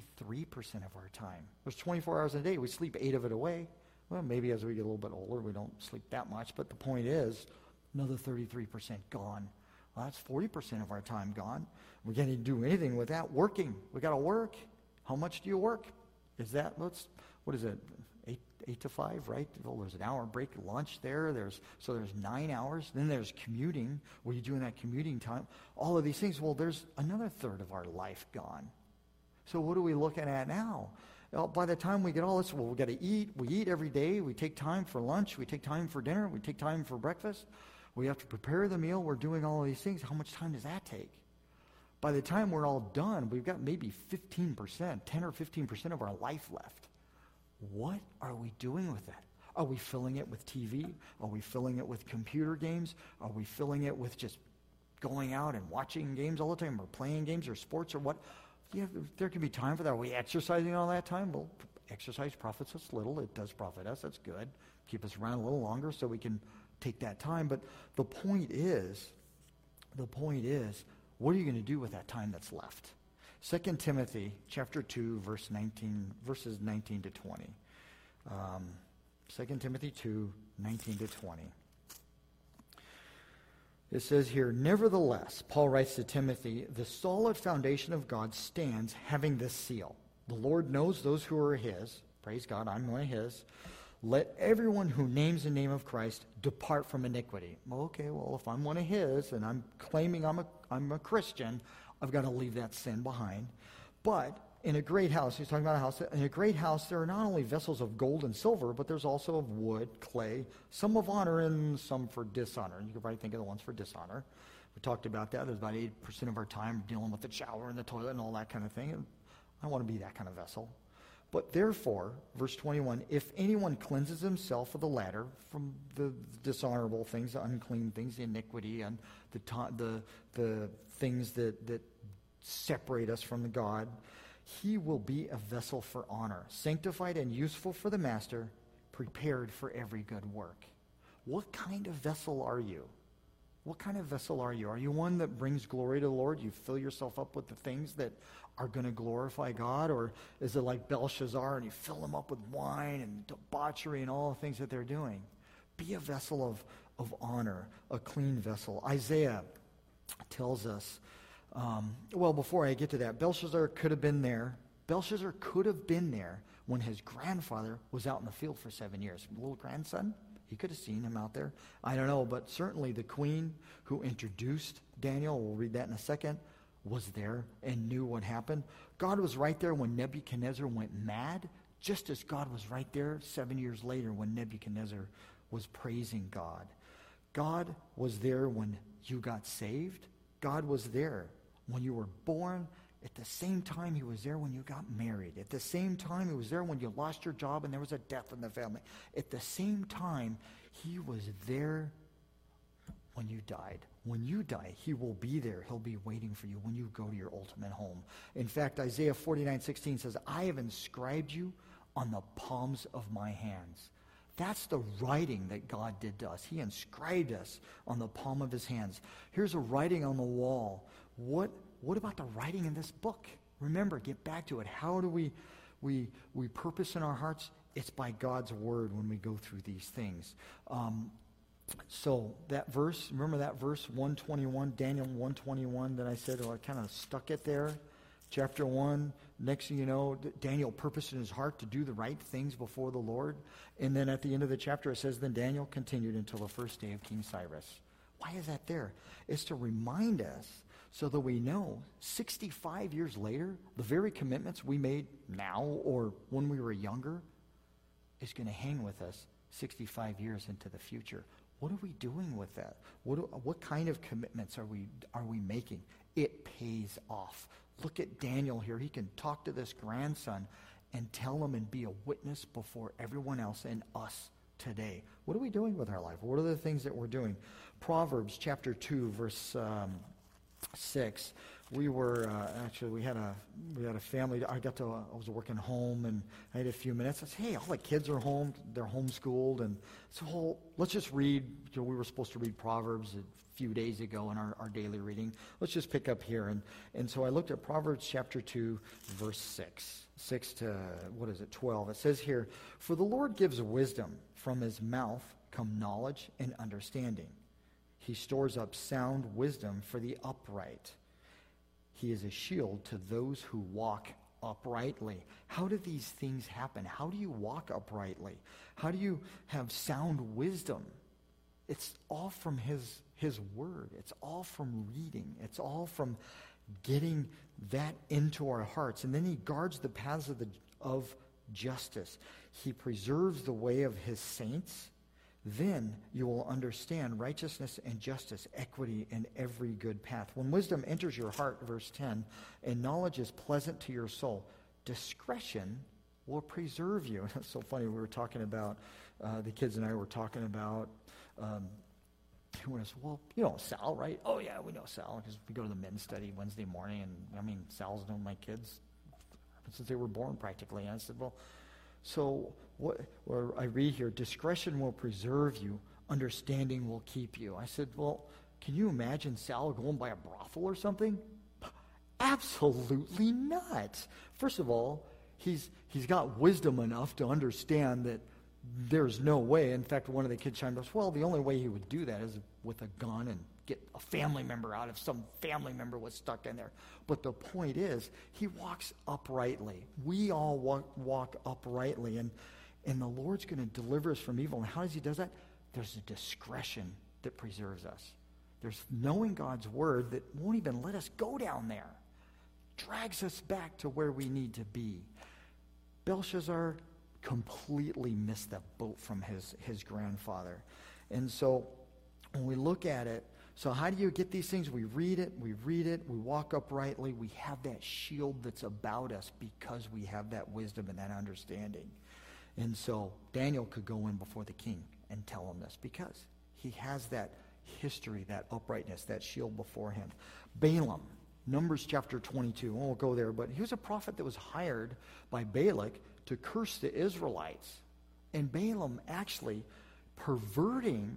of our time. There's 24 hours in a day. We sleep eight of it away. Well, maybe as we get a little bit older, we don't sleep that much. But the point is, another 33% gone. Well, that's 40% of our time gone. We can't even do anything with that. Working. We got to work. How much do you work? Is that, let's, what is it? Eight, eight to five, right? Well, there's an hour break, lunch there. There's so there's nine hours. Then there's commuting. What are you doing that commuting time? All of these things. Well, there's another third of our life gone. So what are we looking at now? Well, by the time we get all this, well, we got to eat. We eat every day. We take time for lunch. We take time for dinner. We take time for breakfast. We have to prepare the meal. We're doing all these things. How much time does that take? By the time we're all done, we've got maybe 15%, 10 or 15% of our life left. What are we doing with that? Are we filling it with TV? Are we filling it with computer games? Are we filling it with just going out and watching games all the time or playing games or sports or what? Yeah, there can be time for that. Are we exercising all that time? Well, exercise profits us little. It does profit us. That's good. Keep us around a little longer so we can take that time. But the point is, the point is, what are you going to do with that time that's left? 2 Timothy chapter 2, verse 19, verses 19 to 20. Um, 2 Timothy 2, 19 to 20. It says here, Nevertheless, Paul writes to Timothy, the solid foundation of God stands having this seal. The Lord knows those who are his. Praise God, I'm one of his. Let everyone who names the name of Christ depart from iniquity. Well, okay, well, if I'm one of his and I'm claiming I'm a, I'm a Christian, I've got to leave that sin behind. But in a great house, he's talking about a house, in a great house, there are not only vessels of gold and silver, but there's also of wood, clay, some of honor and some for dishonor. You can probably think of the ones for dishonor. We talked about that. There's about 8% of our time dealing with the shower and the toilet and all that kind of thing. And I want to be that kind of vessel. But therefore, verse 21, if anyone cleanses himself of the latter, from the dishonorable things, the unclean things, the iniquity, and the, the, the things that, that separate us from the God, he will be a vessel for honor, sanctified and useful for the master, prepared for every good work. What kind of vessel are you? What kind of vessel are you? Are you one that brings glory to the Lord? You fill yourself up with the things that are going to glorify God? Or is it like Belshazzar and you fill them up with wine and debauchery and all the things that they're doing? Be a vessel of, of honor, a clean vessel. Isaiah tells us, um, well, before I get to that, Belshazzar could have been there. Belshazzar could have been there when his grandfather was out in the field for seven years. Little grandson, he could have seen him out there. I don't know, but certainly the queen who introduced Daniel, we'll read that in a second, was there and knew what happened. God was right there when Nebuchadnezzar went mad, just as God was right there seven years later when Nebuchadnezzar was praising God. God was there when you got saved. God was there when you were born at the same time, he was there when you got married. At the same time, he was there when you lost your job and there was a death in the family. At the same time, he was there when you died. When you die, he will be there. He'll be waiting for you when you go to your ultimate home. In fact, Isaiah 49 16 says, I have inscribed you on the palms of my hands. That's the writing that God did to us. He inscribed us on the palm of his hands. Here's a writing on the wall. What what about the writing in this book? Remember, get back to it. How do we, we, we purpose in our hearts? It's by God's word when we go through these things. Um, so that verse, remember that verse 121, Daniel 121 that I said, oh, I kind of stuck it there. Chapter 1, next thing you know, Daniel purposed in his heart to do the right things before the Lord. And then at the end of the chapter, it says, Then Daniel continued until the first day of King Cyrus. Why is that there? It's to remind us so that we know 65 years later, the very commitments we made now or when we were younger is going to hang with us 65 years into the future. What are we doing with that? What, what kind of commitments are we, are we making? It pays off. Look at Daniel here. He can talk to this grandson and tell him and be a witness before everyone else and us today. What are we doing with our life? What are the things that we're doing? Proverbs chapter 2, verse um, six, we were uh, actually we had a we had a family. I got to uh, I was working home and I had a few minutes. I said, "Hey, all the kids are home. They're homeschooled, and so let's just read." You know, we were supposed to read Proverbs a few days ago in our, our daily reading. Let's just pick up here and and so I looked at Proverbs chapter two, verse six, six to what is it, twelve. It says here, "For the Lord gives wisdom; from His mouth come knowledge and understanding." He stores up sound wisdom for the upright. He is a shield to those who walk uprightly. How do these things happen? How do you walk uprightly? How do you have sound wisdom? It's all from his, his word. It's all from reading. It's all from getting that into our hearts. And then he guards the paths of, the, of justice. He preserves the way of his saints then you will understand righteousness and justice, equity, and every good path. When wisdom enters your heart, verse 10, and knowledge is pleasant to your soul, discretion will preserve you. [LAUGHS] That's so funny. We were talking about, uh, the kids and I were talking about, um, was, well, you know Sal, right? Oh, yeah, we know Sal because we go to the men's study Wednesday morning. And I mean, Sal's known my kids since they were born practically. And I said, well, so what, or I read here, discretion will preserve you, understanding will keep you. I said, well, can you imagine Sal going by a brothel or something? Absolutely not. First of all, he's, he's got wisdom enough to understand that there's no way. In fact, one of the kids chimed up, well, the only way he would do that is with a gun and get a family member out if some family member was stuck in there. But the point is, he walks uprightly. We all walk, walk uprightly. And and the Lord's going to deliver us from evil. And how does he do that? There's a discretion that preserves us. There's knowing God's word that won't even let us go down there. drags us back to where we need to be. Belshazzar completely missed the boat from his, his grandfather. And so when we look at it, so how do you get these things? We read it, we read it, we walk uprightly, we have that shield that's about us because we have that wisdom and that understanding. And so Daniel could go in before the king and tell him this because he has that history, that uprightness, that shield before him. Balaam, Numbers chapter 22. I won't go there, but he was a prophet that was hired by Balak to curse the Israelites. And Balaam actually perverting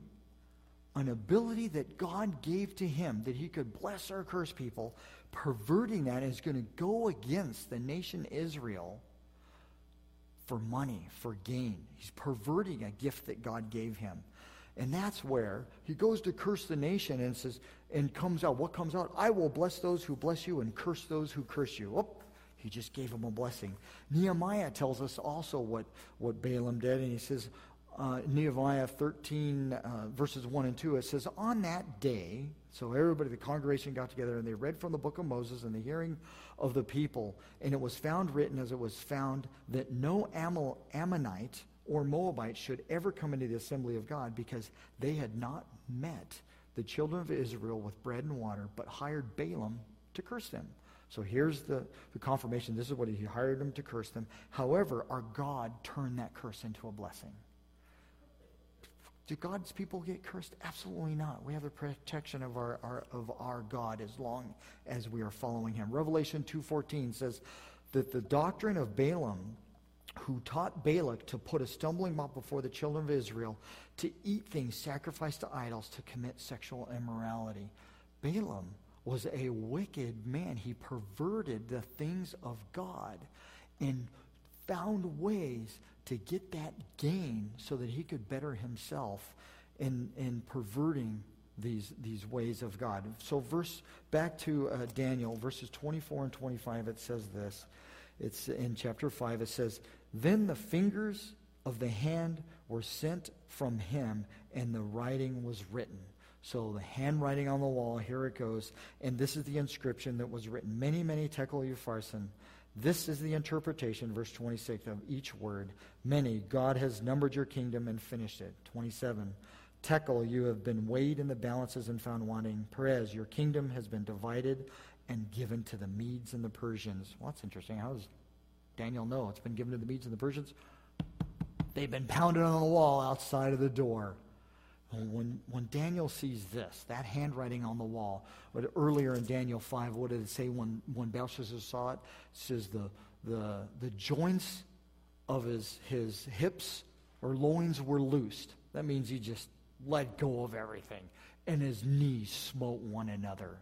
an ability that God gave to him that he could bless or curse people, perverting that is going to go against the nation Israel for money, for gain. He's perverting a gift that God gave him. And that's where he goes to curse the nation and says, and comes out. What comes out? I will bless those who bless you and curse those who curse you. Whoop. He just gave him a blessing. Nehemiah tells us also what, what Balaam did, and he says, uh, Nehemiah 13, uh, verses 1 and 2, it says, On that day, so everybody, the congregation got together and they read from the book of Moses in the hearing of the people, and it was found written as it was found that no Ammonite or Moabite should ever come into the assembly of God because they had not met the children of Israel with bread and water, but hired Balaam to curse them. So here's the, the confirmation. This is what he hired them to curse them. However, our God turned that curse into a blessing. Do God's people get cursed? Absolutely not. We have the protection of our, our, of our God as long as we are following him. Revelation 2.14 says that the doctrine of Balaam, who taught Balak to put a stumbling block before the children of Israel, to eat things sacrificed to idols, to commit sexual immorality. Balaam was a wicked man. He perverted the things of God and found ways to get that gain so that he could better himself in, in perverting these, these ways of God. So verse back to uh, Daniel, verses 24 and 25, it says this. It's in chapter 5, it says, Then the fingers of the hand were sent from him, and the writing was written. So the handwriting on the wall, here it goes. And this is the inscription that was written. Mene, mene tekel upharsin. This is the interpretation, verse 26, of each word. Mene, God has numbered your kingdom and finished it. 27, Tekel, you have been weighed in the balances and found wanting. Peres, your kingdom has been divided and given to the Medes and the Persians. Well, that's interesting. How does Daniel know it's been given to the Medes and the Persians? They've been pounded on the wall outside of the door. When, when Daniel sees this, that handwriting on the wall, but earlier in Daniel 5, what did it say when, when Belshazzar saw it? It says the, the, the joints of his, his hips or loins were loosed. That means he just let go of everything. And his knees smote one another.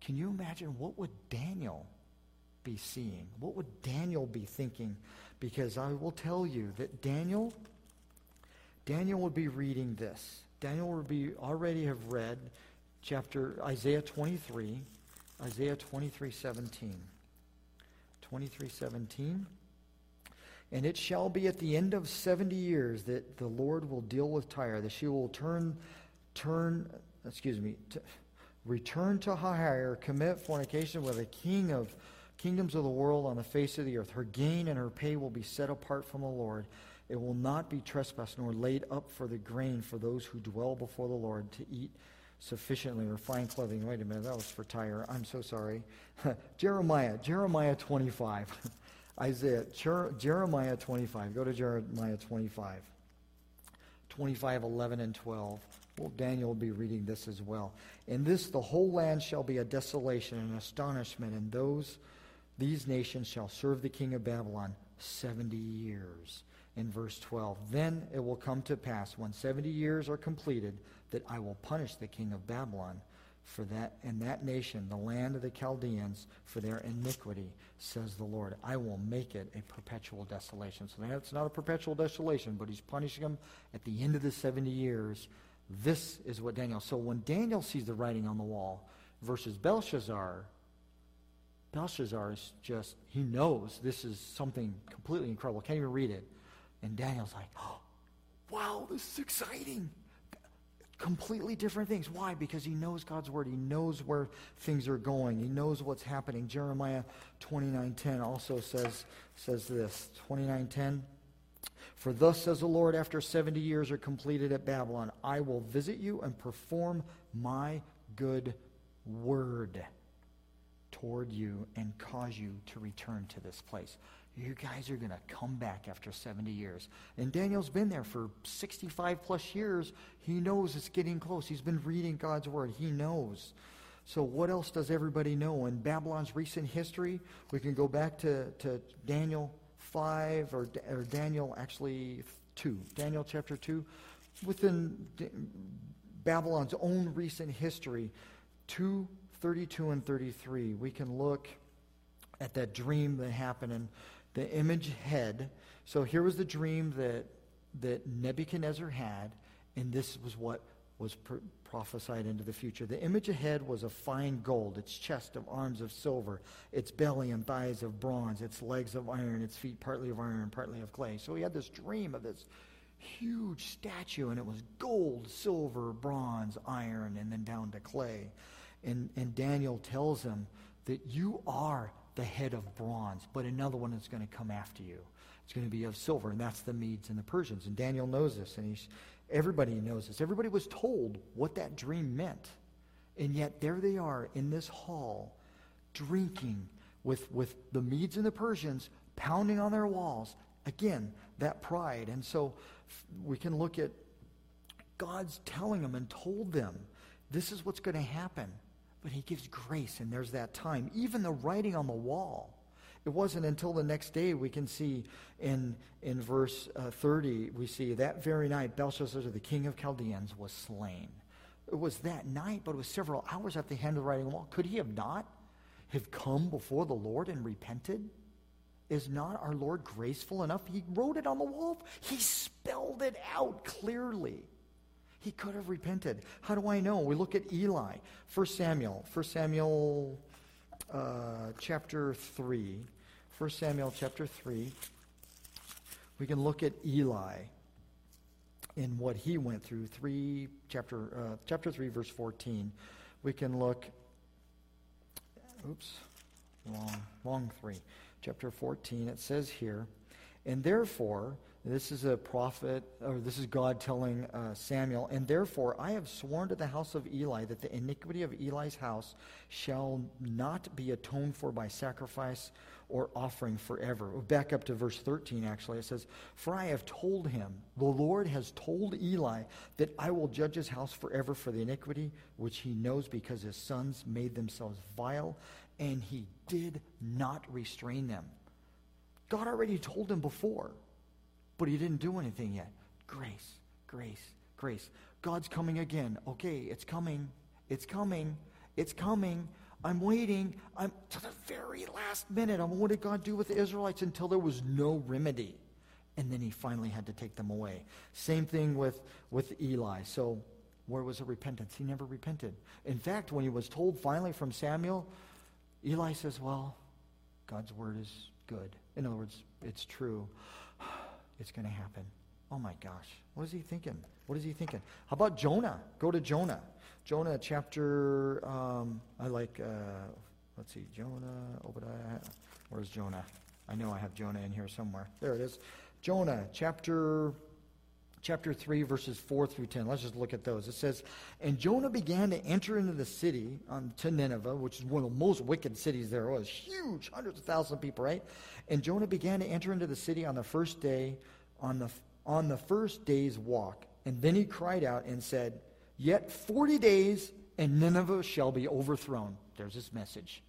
Can you imagine what would Daniel be seeing? What would Daniel be thinking? Because I will tell you that Daniel, Daniel would be reading this. Daniel would be already have read chapter Isaiah 23, Isaiah 23, 17. 23, 17. And it shall be at the end of 70 years that the Lord will deal with Tyre, that she will turn, turn, excuse me, to, return to Hire, commit fornication with a king of kingdoms of the world on the face of the earth. Her gain and her pay will be set apart from the Lord. It will not be trespassed nor laid up for the grain for those who dwell before the Lord to eat sufficiently or fine clothing. Wait a minute, that was for Tyre. I'm so sorry. [LAUGHS] Jeremiah, Jeremiah 25. [LAUGHS] Isaiah, Jer- Jeremiah 25. Go to Jeremiah 25. 25, 11, and 12. Well, Daniel will be reading this as well. In this, the whole land shall be a desolation and astonishment, and those, these nations shall serve the king of Babylon 70 years in verse 12. Then it will come to pass when 70 years are completed that I will punish the king of Babylon for that and that nation, the land of the Chaldeans, for their iniquity, says the Lord. I will make it a perpetual desolation. So it's not a perpetual desolation, but he's punishing them at the end of the 70 years. This is what Daniel. So when Daniel sees the writing on the wall versus Belshazzar, Belshazzar is just, he knows this is something completely incredible. Can't even read it. And Daniel's like, oh, wow, this is exciting. completely different things. Why? Because he knows God's word. He knows where things are going. He knows what's happening. Jeremiah 29:10 also says says this. 29:10 For thus says the Lord after 70 years are completed at Babylon, I will visit you and perform my good word toward you and cause you to return to this place. You guys are going to come back after 70 years. And Daniel's been there for 65 plus years. He knows it's getting close. He's been reading God's word. He knows. So, what else does everybody know? In Babylon's recent history, we can go back to, to Daniel 5, or, or Daniel actually 2, Daniel chapter 2. Within Babylon's own recent history, 2, 32 and 33, we can look at that dream that happened in the image head. So here was the dream that, that Nebuchadnezzar had, and this was what was pr- prophesied into the future. The image ahead was of fine gold, its chest of arms of silver, its belly and thighs of bronze, its legs of iron, its feet partly of iron and partly of clay. So he had this dream of this huge statue, and it was gold, silver, bronze, iron, and then down to clay. And, and Daniel tells him that you are the head of bronze, but another one is going to come after you. It's going to be of silver, and that's the Medes and the Persians. And Daniel knows this, and he's, everybody knows this. Everybody was told what that dream meant. And yet there they are in this hall, drinking with, with the Medes and the Persians pounding on their walls. Again, that pride. And so we can look at God's telling them and told them this is what's going to happen. But he gives grace, and there's that time. Even the writing on the wall. It wasn't until the next day we can see in, in verse uh, 30, we see that very night Belshazzar, the king of Chaldeans, was slain. It was that night, but it was several hours after the hand of the writing on the wall. Could he have not have come before the Lord and repented? Is not our Lord graceful enough? He wrote it on the wall. He spelled it out clearly. He could have repented. How do I know? We look at Eli. 1 Samuel. 1 Samuel uh, chapter 3. 1 Samuel chapter 3. We can look at Eli in what he went through. 3 chapter uh, chapter 3 verse 14. We can look oops. Long long 3. Chapter 14 it says here, and therefore this is a prophet, or this is God telling uh, Samuel, and therefore I have sworn to the house of Eli that the iniquity of Eli's house shall not be atoned for by sacrifice or offering forever. Back up to verse 13, actually. It says, For I have told him, the Lord has told Eli that I will judge his house forever for the iniquity which he knows because his sons made themselves vile, and he did not restrain them. God already told him before but he didn't do anything yet. Grace, grace, grace. God's coming again. Okay, it's coming. It's coming. It's coming. I'm waiting. I'm to the very last minute. I'm what did God do with the Israelites until there was no remedy? And then he finally had to take them away. Same thing with, with Eli. So where was the repentance? He never repented. In fact, when he was told finally from Samuel, Eli says, Well, God's word is good. In other words, it's true it's going to happen. Oh my gosh. What is he thinking? What is he thinking? How about Jonah? Go to Jonah. Jonah chapter, um, I like, uh, let's see, Jonah, Obadiah. Where's Jonah? I know I have Jonah in here somewhere. There it is. Jonah chapter chapter 3, verses 4 through 10. Let's just look at those. It says, And Jonah began to enter into the city um, to Nineveh, which is one of the most wicked cities there was. Huge, hundreds of thousands of people, right? And Jonah began to enter into the city on the first day, on the, on the first day's walk. And then he cried out and said, Yet 40 days, and Nineveh shall be overthrown. There's his message.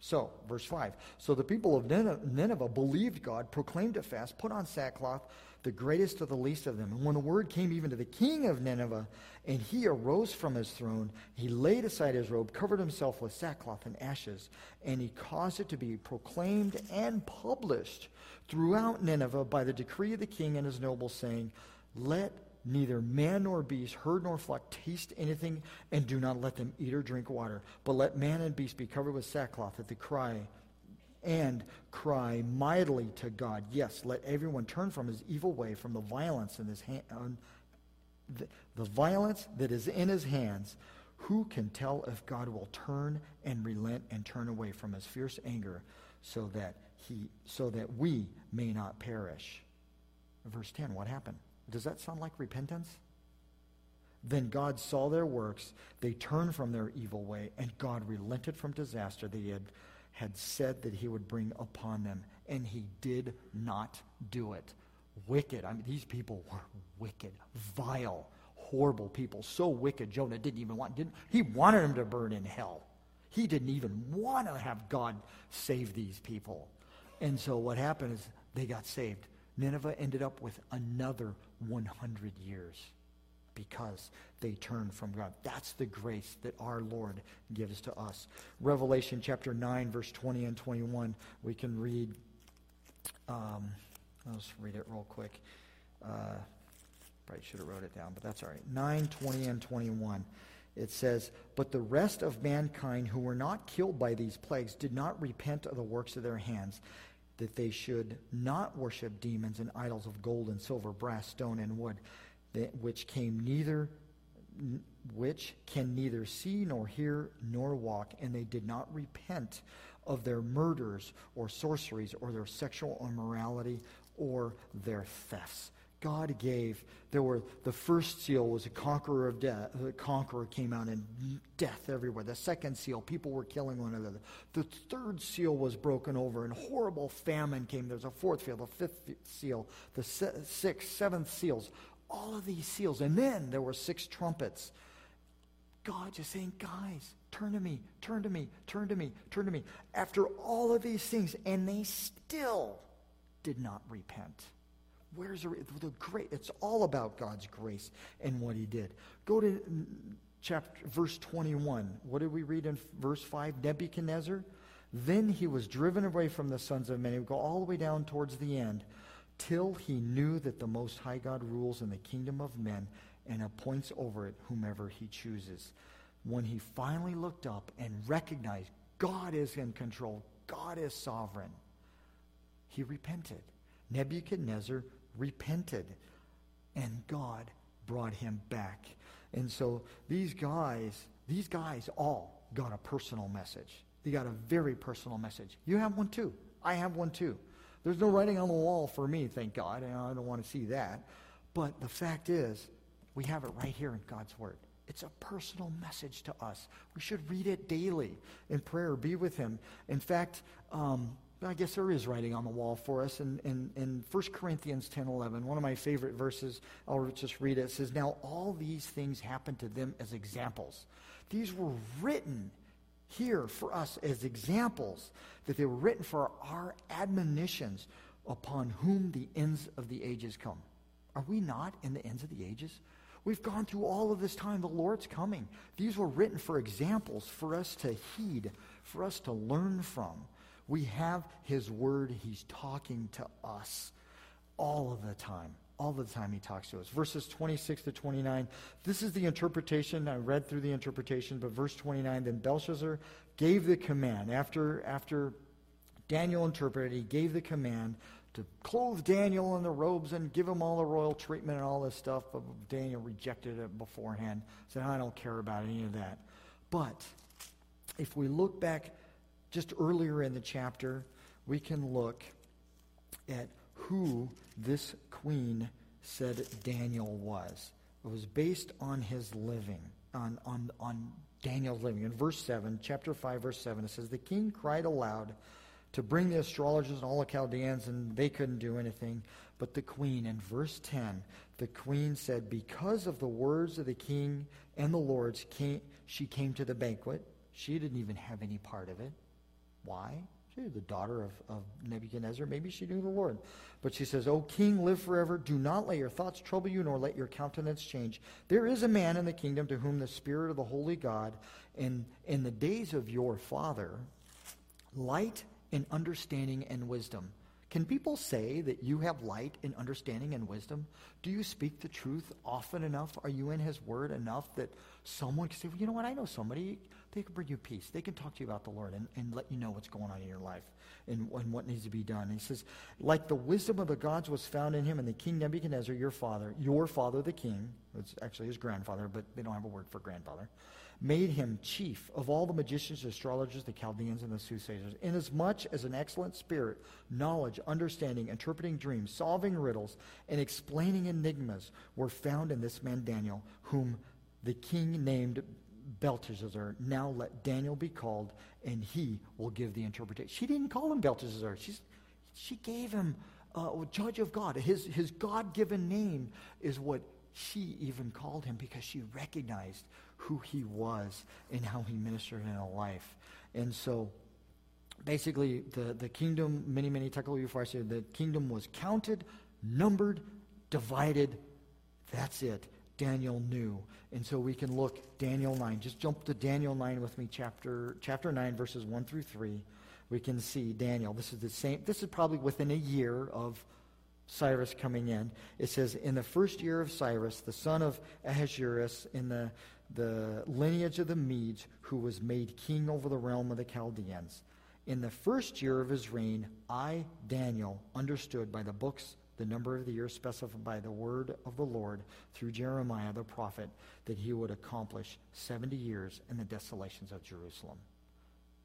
So, verse 5. So the people of Nineveh believed God, proclaimed a fast, put on sackcloth, the greatest of the least of them. And when the word came even to the king of Nineveh, and he arose from his throne, he laid aside his robe, covered himself with sackcloth and ashes, and he caused it to be proclaimed and published throughout Nineveh by the decree of the king and his nobles, saying, Let neither man nor beast, herd nor flock taste anything, and do not let them eat or drink water, but let man and beast be covered with sackcloth at the cry and cry mightily to God. Yes, let everyone turn from his evil way, from the violence in his hand, um, the, the violence that is in his hands, who can tell if God will turn and relent and turn away from his fierce anger so that he so that we may not perish? Verse 10, what happened? Does that sound like repentance? Then God saw their works, they turned from their evil way, and God relented from disaster that he had, had said that he would bring upon them. And he did not do it. Wicked. I mean, these people were wicked, vile horrible people, so wicked Jonah didn't even want, didn't, he wanted them to burn in hell. He didn't even want to have God save these people. And so what happened is they got saved. Nineveh ended up with another 100 years because they turn from God. That's the grace that our Lord gives to us. Revelation chapter 9, verse 20 and 21, we can read. Um, let's read it real quick. Uh, Probably should have wrote it down, but that's all right. 9, 20, and 21. It says, But the rest of mankind who were not killed by these plagues did not repent of the works of their hands, that they should not worship demons and idols of gold and silver, brass, stone, and wood, which came neither which can neither see nor hear nor walk, and they did not repent of their murders or sorceries or their sexual immorality or their thefts. God gave. There were the first seal was a conqueror of death. The conqueror came out and death everywhere. The second seal, people were killing one another. The third seal was broken over and horrible famine came. There's a fourth seal, the fifth seal, the sixth, seventh seals. All of these seals, and then there were six trumpets. God just saying, guys, turn to me, turn to me, turn to me, turn to me. After all of these things, and they still did not repent. Where's the, the great? It's all about God's grace and what He did. Go to chapter verse 21. What did we read in verse 5? Nebuchadnezzar. Then he was driven away from the sons of men. Would go all the way down towards the end till he knew that the Most High God rules in the kingdom of men and appoints over it whomever he chooses. When he finally looked up and recognized God is in control, God is sovereign, he repented. Nebuchadnezzar repented, and God brought him back. And so these guys, these guys all got a personal message. They got a very personal message. You have one too. I have one too. There's no writing on the wall for me, thank God, and I don't want to see that. But the fact is, we have it right here in God's Word. It's a personal message to us. We should read it daily in prayer, be with Him. In fact, um, I guess there is writing on the wall for us in, in, in 1 Corinthians 10 11. One of my favorite verses, I'll just read it. It says, Now all these things happened to them as examples. These were written here for us as examples, that they were written for our admonitions upon whom the ends of the ages come. Are we not in the ends of the ages? We've gone through all of this time. The Lord's coming. These were written for examples for us to heed, for us to learn from. We have His Word. He's talking to us all of the time. All the time He talks to us. Verses 26 to 29. This is the interpretation. I read through the interpretation, but verse 29 Then Belshazzar gave the command. After, after Daniel interpreted, he gave the command to clothe Daniel in the robes and give him all the royal treatment and all this stuff. But Daniel rejected it beforehand. Said, I don't care about any of that. But if we look back just earlier in the chapter, we can look at who this queen said Daniel was. It was based on his living, on, on, on Daniel's living. In verse 7, chapter 5, verse 7, it says, The king cried aloud to bring the astrologers and all the Chaldeans, and they couldn't do anything. But the queen, in verse 10, the queen said, Because of the words of the king and the lords, came, she came to the banquet. She didn't even have any part of it. Why? She's the daughter of, of Nebuchadnezzar. Maybe she knew the Lord. But she says, O king, live forever. Do not let your thoughts trouble you, nor let your countenance change. There is a man in the kingdom to whom the Spirit of the Holy God, in, in the days of your father, light and understanding and wisdom. Can people say that you have light and understanding and wisdom? Do you speak the truth often enough? Are you in his word enough that someone can say, well, you know what, I know somebody, they can bring you peace. They can talk to you about the Lord and, and let you know what's going on in your life and, and what needs to be done. And he says, like the wisdom of the gods was found in him and the king Nebuchadnezzar, your father, your father the king, it's actually his grandfather, but they don't have a word for grandfather, made him chief of all the magicians, astrologers, the Chaldeans, and the soothsayers, inasmuch as an excellent spirit, knowledge, understanding, interpreting dreams, solving riddles, and explaining enigmas were found in this man Daniel, whom the king named Belteshazzar. Now let Daniel be called, and he will give the interpretation. She didn't call him Belteshazzar. She's, she gave him uh, judge of God. His, his God given name is what she even called him because she recognized who he was and how he ministered in a life. And so basically the, the kingdom, Mene, mene said the kingdom was counted, numbered, divided. That's it. Daniel knew. And so we can look Daniel 9. Just jump to Daniel 9 with me, chapter chapter 9, verses 1 through 3. We can see Daniel. This is the same, this is probably within a year of Cyrus coming in. It says, In the first year of Cyrus, the son of Ahasuerus, in the, the lineage of the Medes, who was made king over the realm of the Chaldeans. In the first year of his reign, I, Daniel, understood by the books the number of the years specified by the word of the Lord through Jeremiah the prophet that he would accomplish 70 years in the desolations of Jerusalem.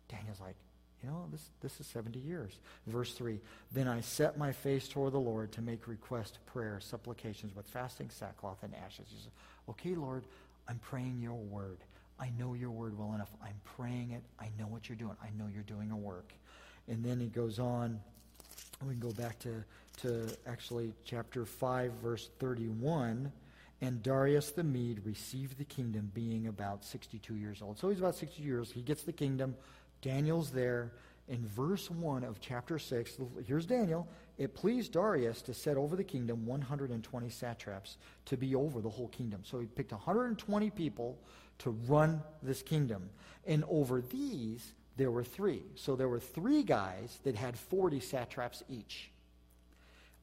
Daniel's like, you know, this, this is 70 years. Verse 3 Then I set my face toward the Lord to make request, prayer, supplications with fasting, sackcloth, and ashes. He says, Okay, Lord, I'm praying your word. I know your word well enough. I'm praying it. I know what you're doing. I know you're doing a work. And then it goes on. We can go back to, to actually chapter 5, verse 31. And Darius the Mede received the kingdom being about 62 years old. So he's about 60 years. He gets the kingdom. Daniel's there. In verse 1 of chapter 6, here's Daniel. It pleased Darius to set over the kingdom 120 satraps to be over the whole kingdom. So he picked 120 people to run this kingdom. And over these, there were three. So there were three guys that had 40 satraps each,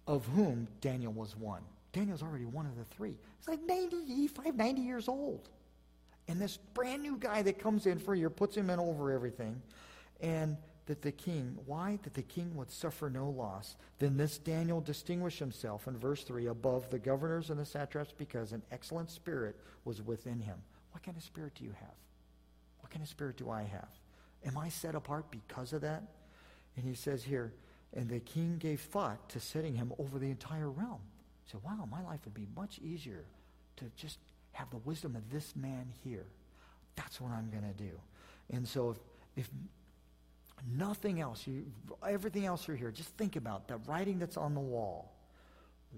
of whom Daniel was one. Daniel's already one of the three. He's like 95, 90 years old. And this brand new guy that comes in for a year puts him in over everything. And that the king, why? That the king would suffer no loss. Then this Daniel distinguished himself in verse 3 above the governors and the satraps because an excellent spirit was within him. What kind of spirit do you have? What kind of spirit do I have? Am I set apart because of that? And he says here, and the king gave thought to setting him over the entire realm. He said, wow, my life would be much easier to just have the wisdom of this man here. That's what I'm going to do. And so if, if nothing else, you, everything else you're here, just think about the writing that's on the wall.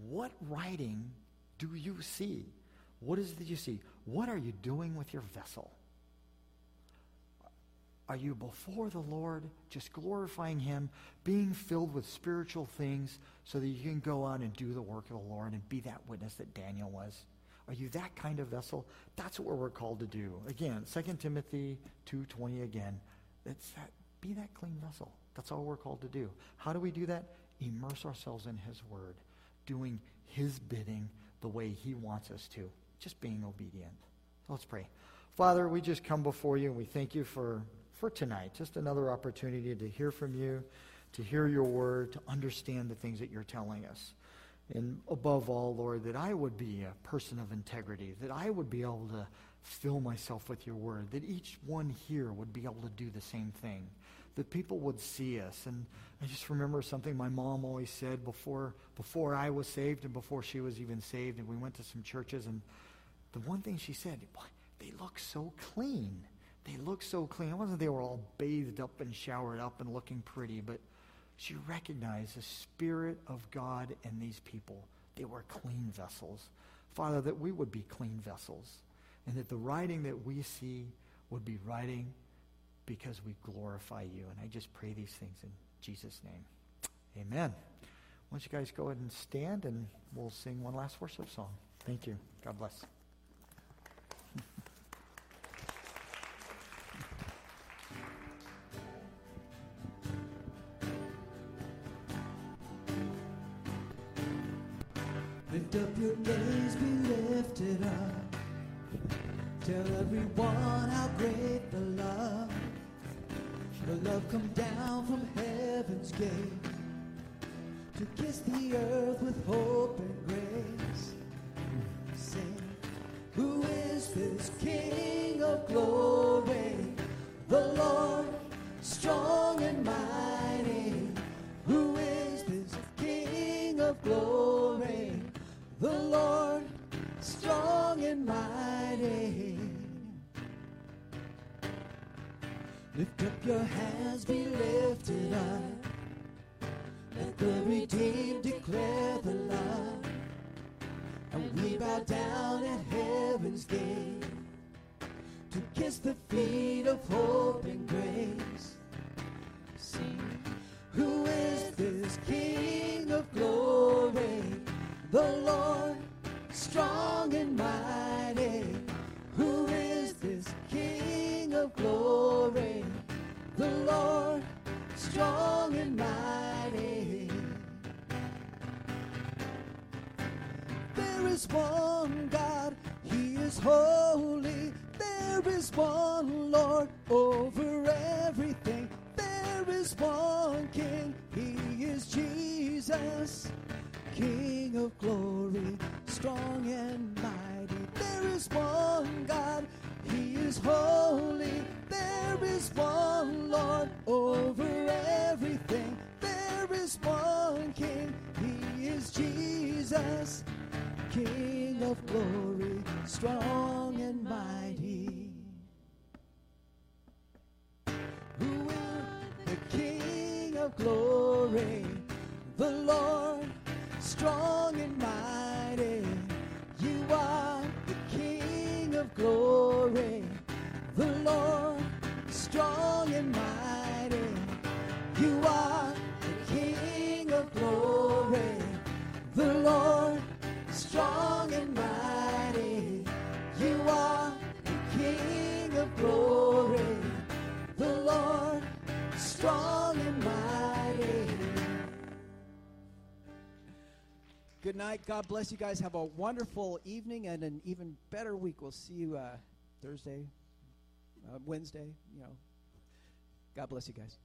What writing do you see? What is it that you see? What are you doing with your vessel? Are you before the Lord, just glorifying Him, being filled with spiritual things so that you can go on and do the work of the Lord and be that witness that Daniel was? Are you that kind of vessel? That's what we're called to do. Again, 2 Timothy 2.20 again. It's that, be that clean vessel. That's all we're called to do. How do we do that? Immerse ourselves in his word, doing his bidding the way he wants us to, just being obedient. Let's pray. Father, we just come before you and we thank you for, for tonight. Just another opportunity to hear from you, to hear your word, to understand the things that you're telling us. And above all, Lord, that I would be a person of integrity, that I would be able to fill myself with your word, that each one here would be able to do the same thing, that people would see us. And I just remember something my mom always said before, before I was saved and before she was even saved, and we went to some churches, and the one thing she said, they look so clean. They look so clean. It wasn't they were all bathed up and showered up and looking pretty, but she recognized the Spirit of God in these people. They were clean vessels. Father, that we would be clean vessels, and that the writing that we see would be writing because we glorify you. And I just pray these things in Jesus' name. Amen. Why don't you guys go ahead and stand and we'll sing one last worship song. Thank you. God bless. Lift up your gaze, be lifted up. Tell everyone how great. Love come down from heaven's gate to kiss the earth with hope and Lift up your hands, be lifted up. Let the redeemed declare the love. And we bow down at heaven's gate to kiss the feet of hope and grace. Sing, who is this King of glory? The Lord, strong and mighty. Is one God, He is holy. Glory, strong and mighty. Who is the King of glory? The Lord, strong and mighty. You are the King of glory. The Lord, strong and mighty. Night. God bless you guys. Have a wonderful evening and an even better week. We'll see you uh, Thursday, uh, Wednesday. You know. God bless you guys.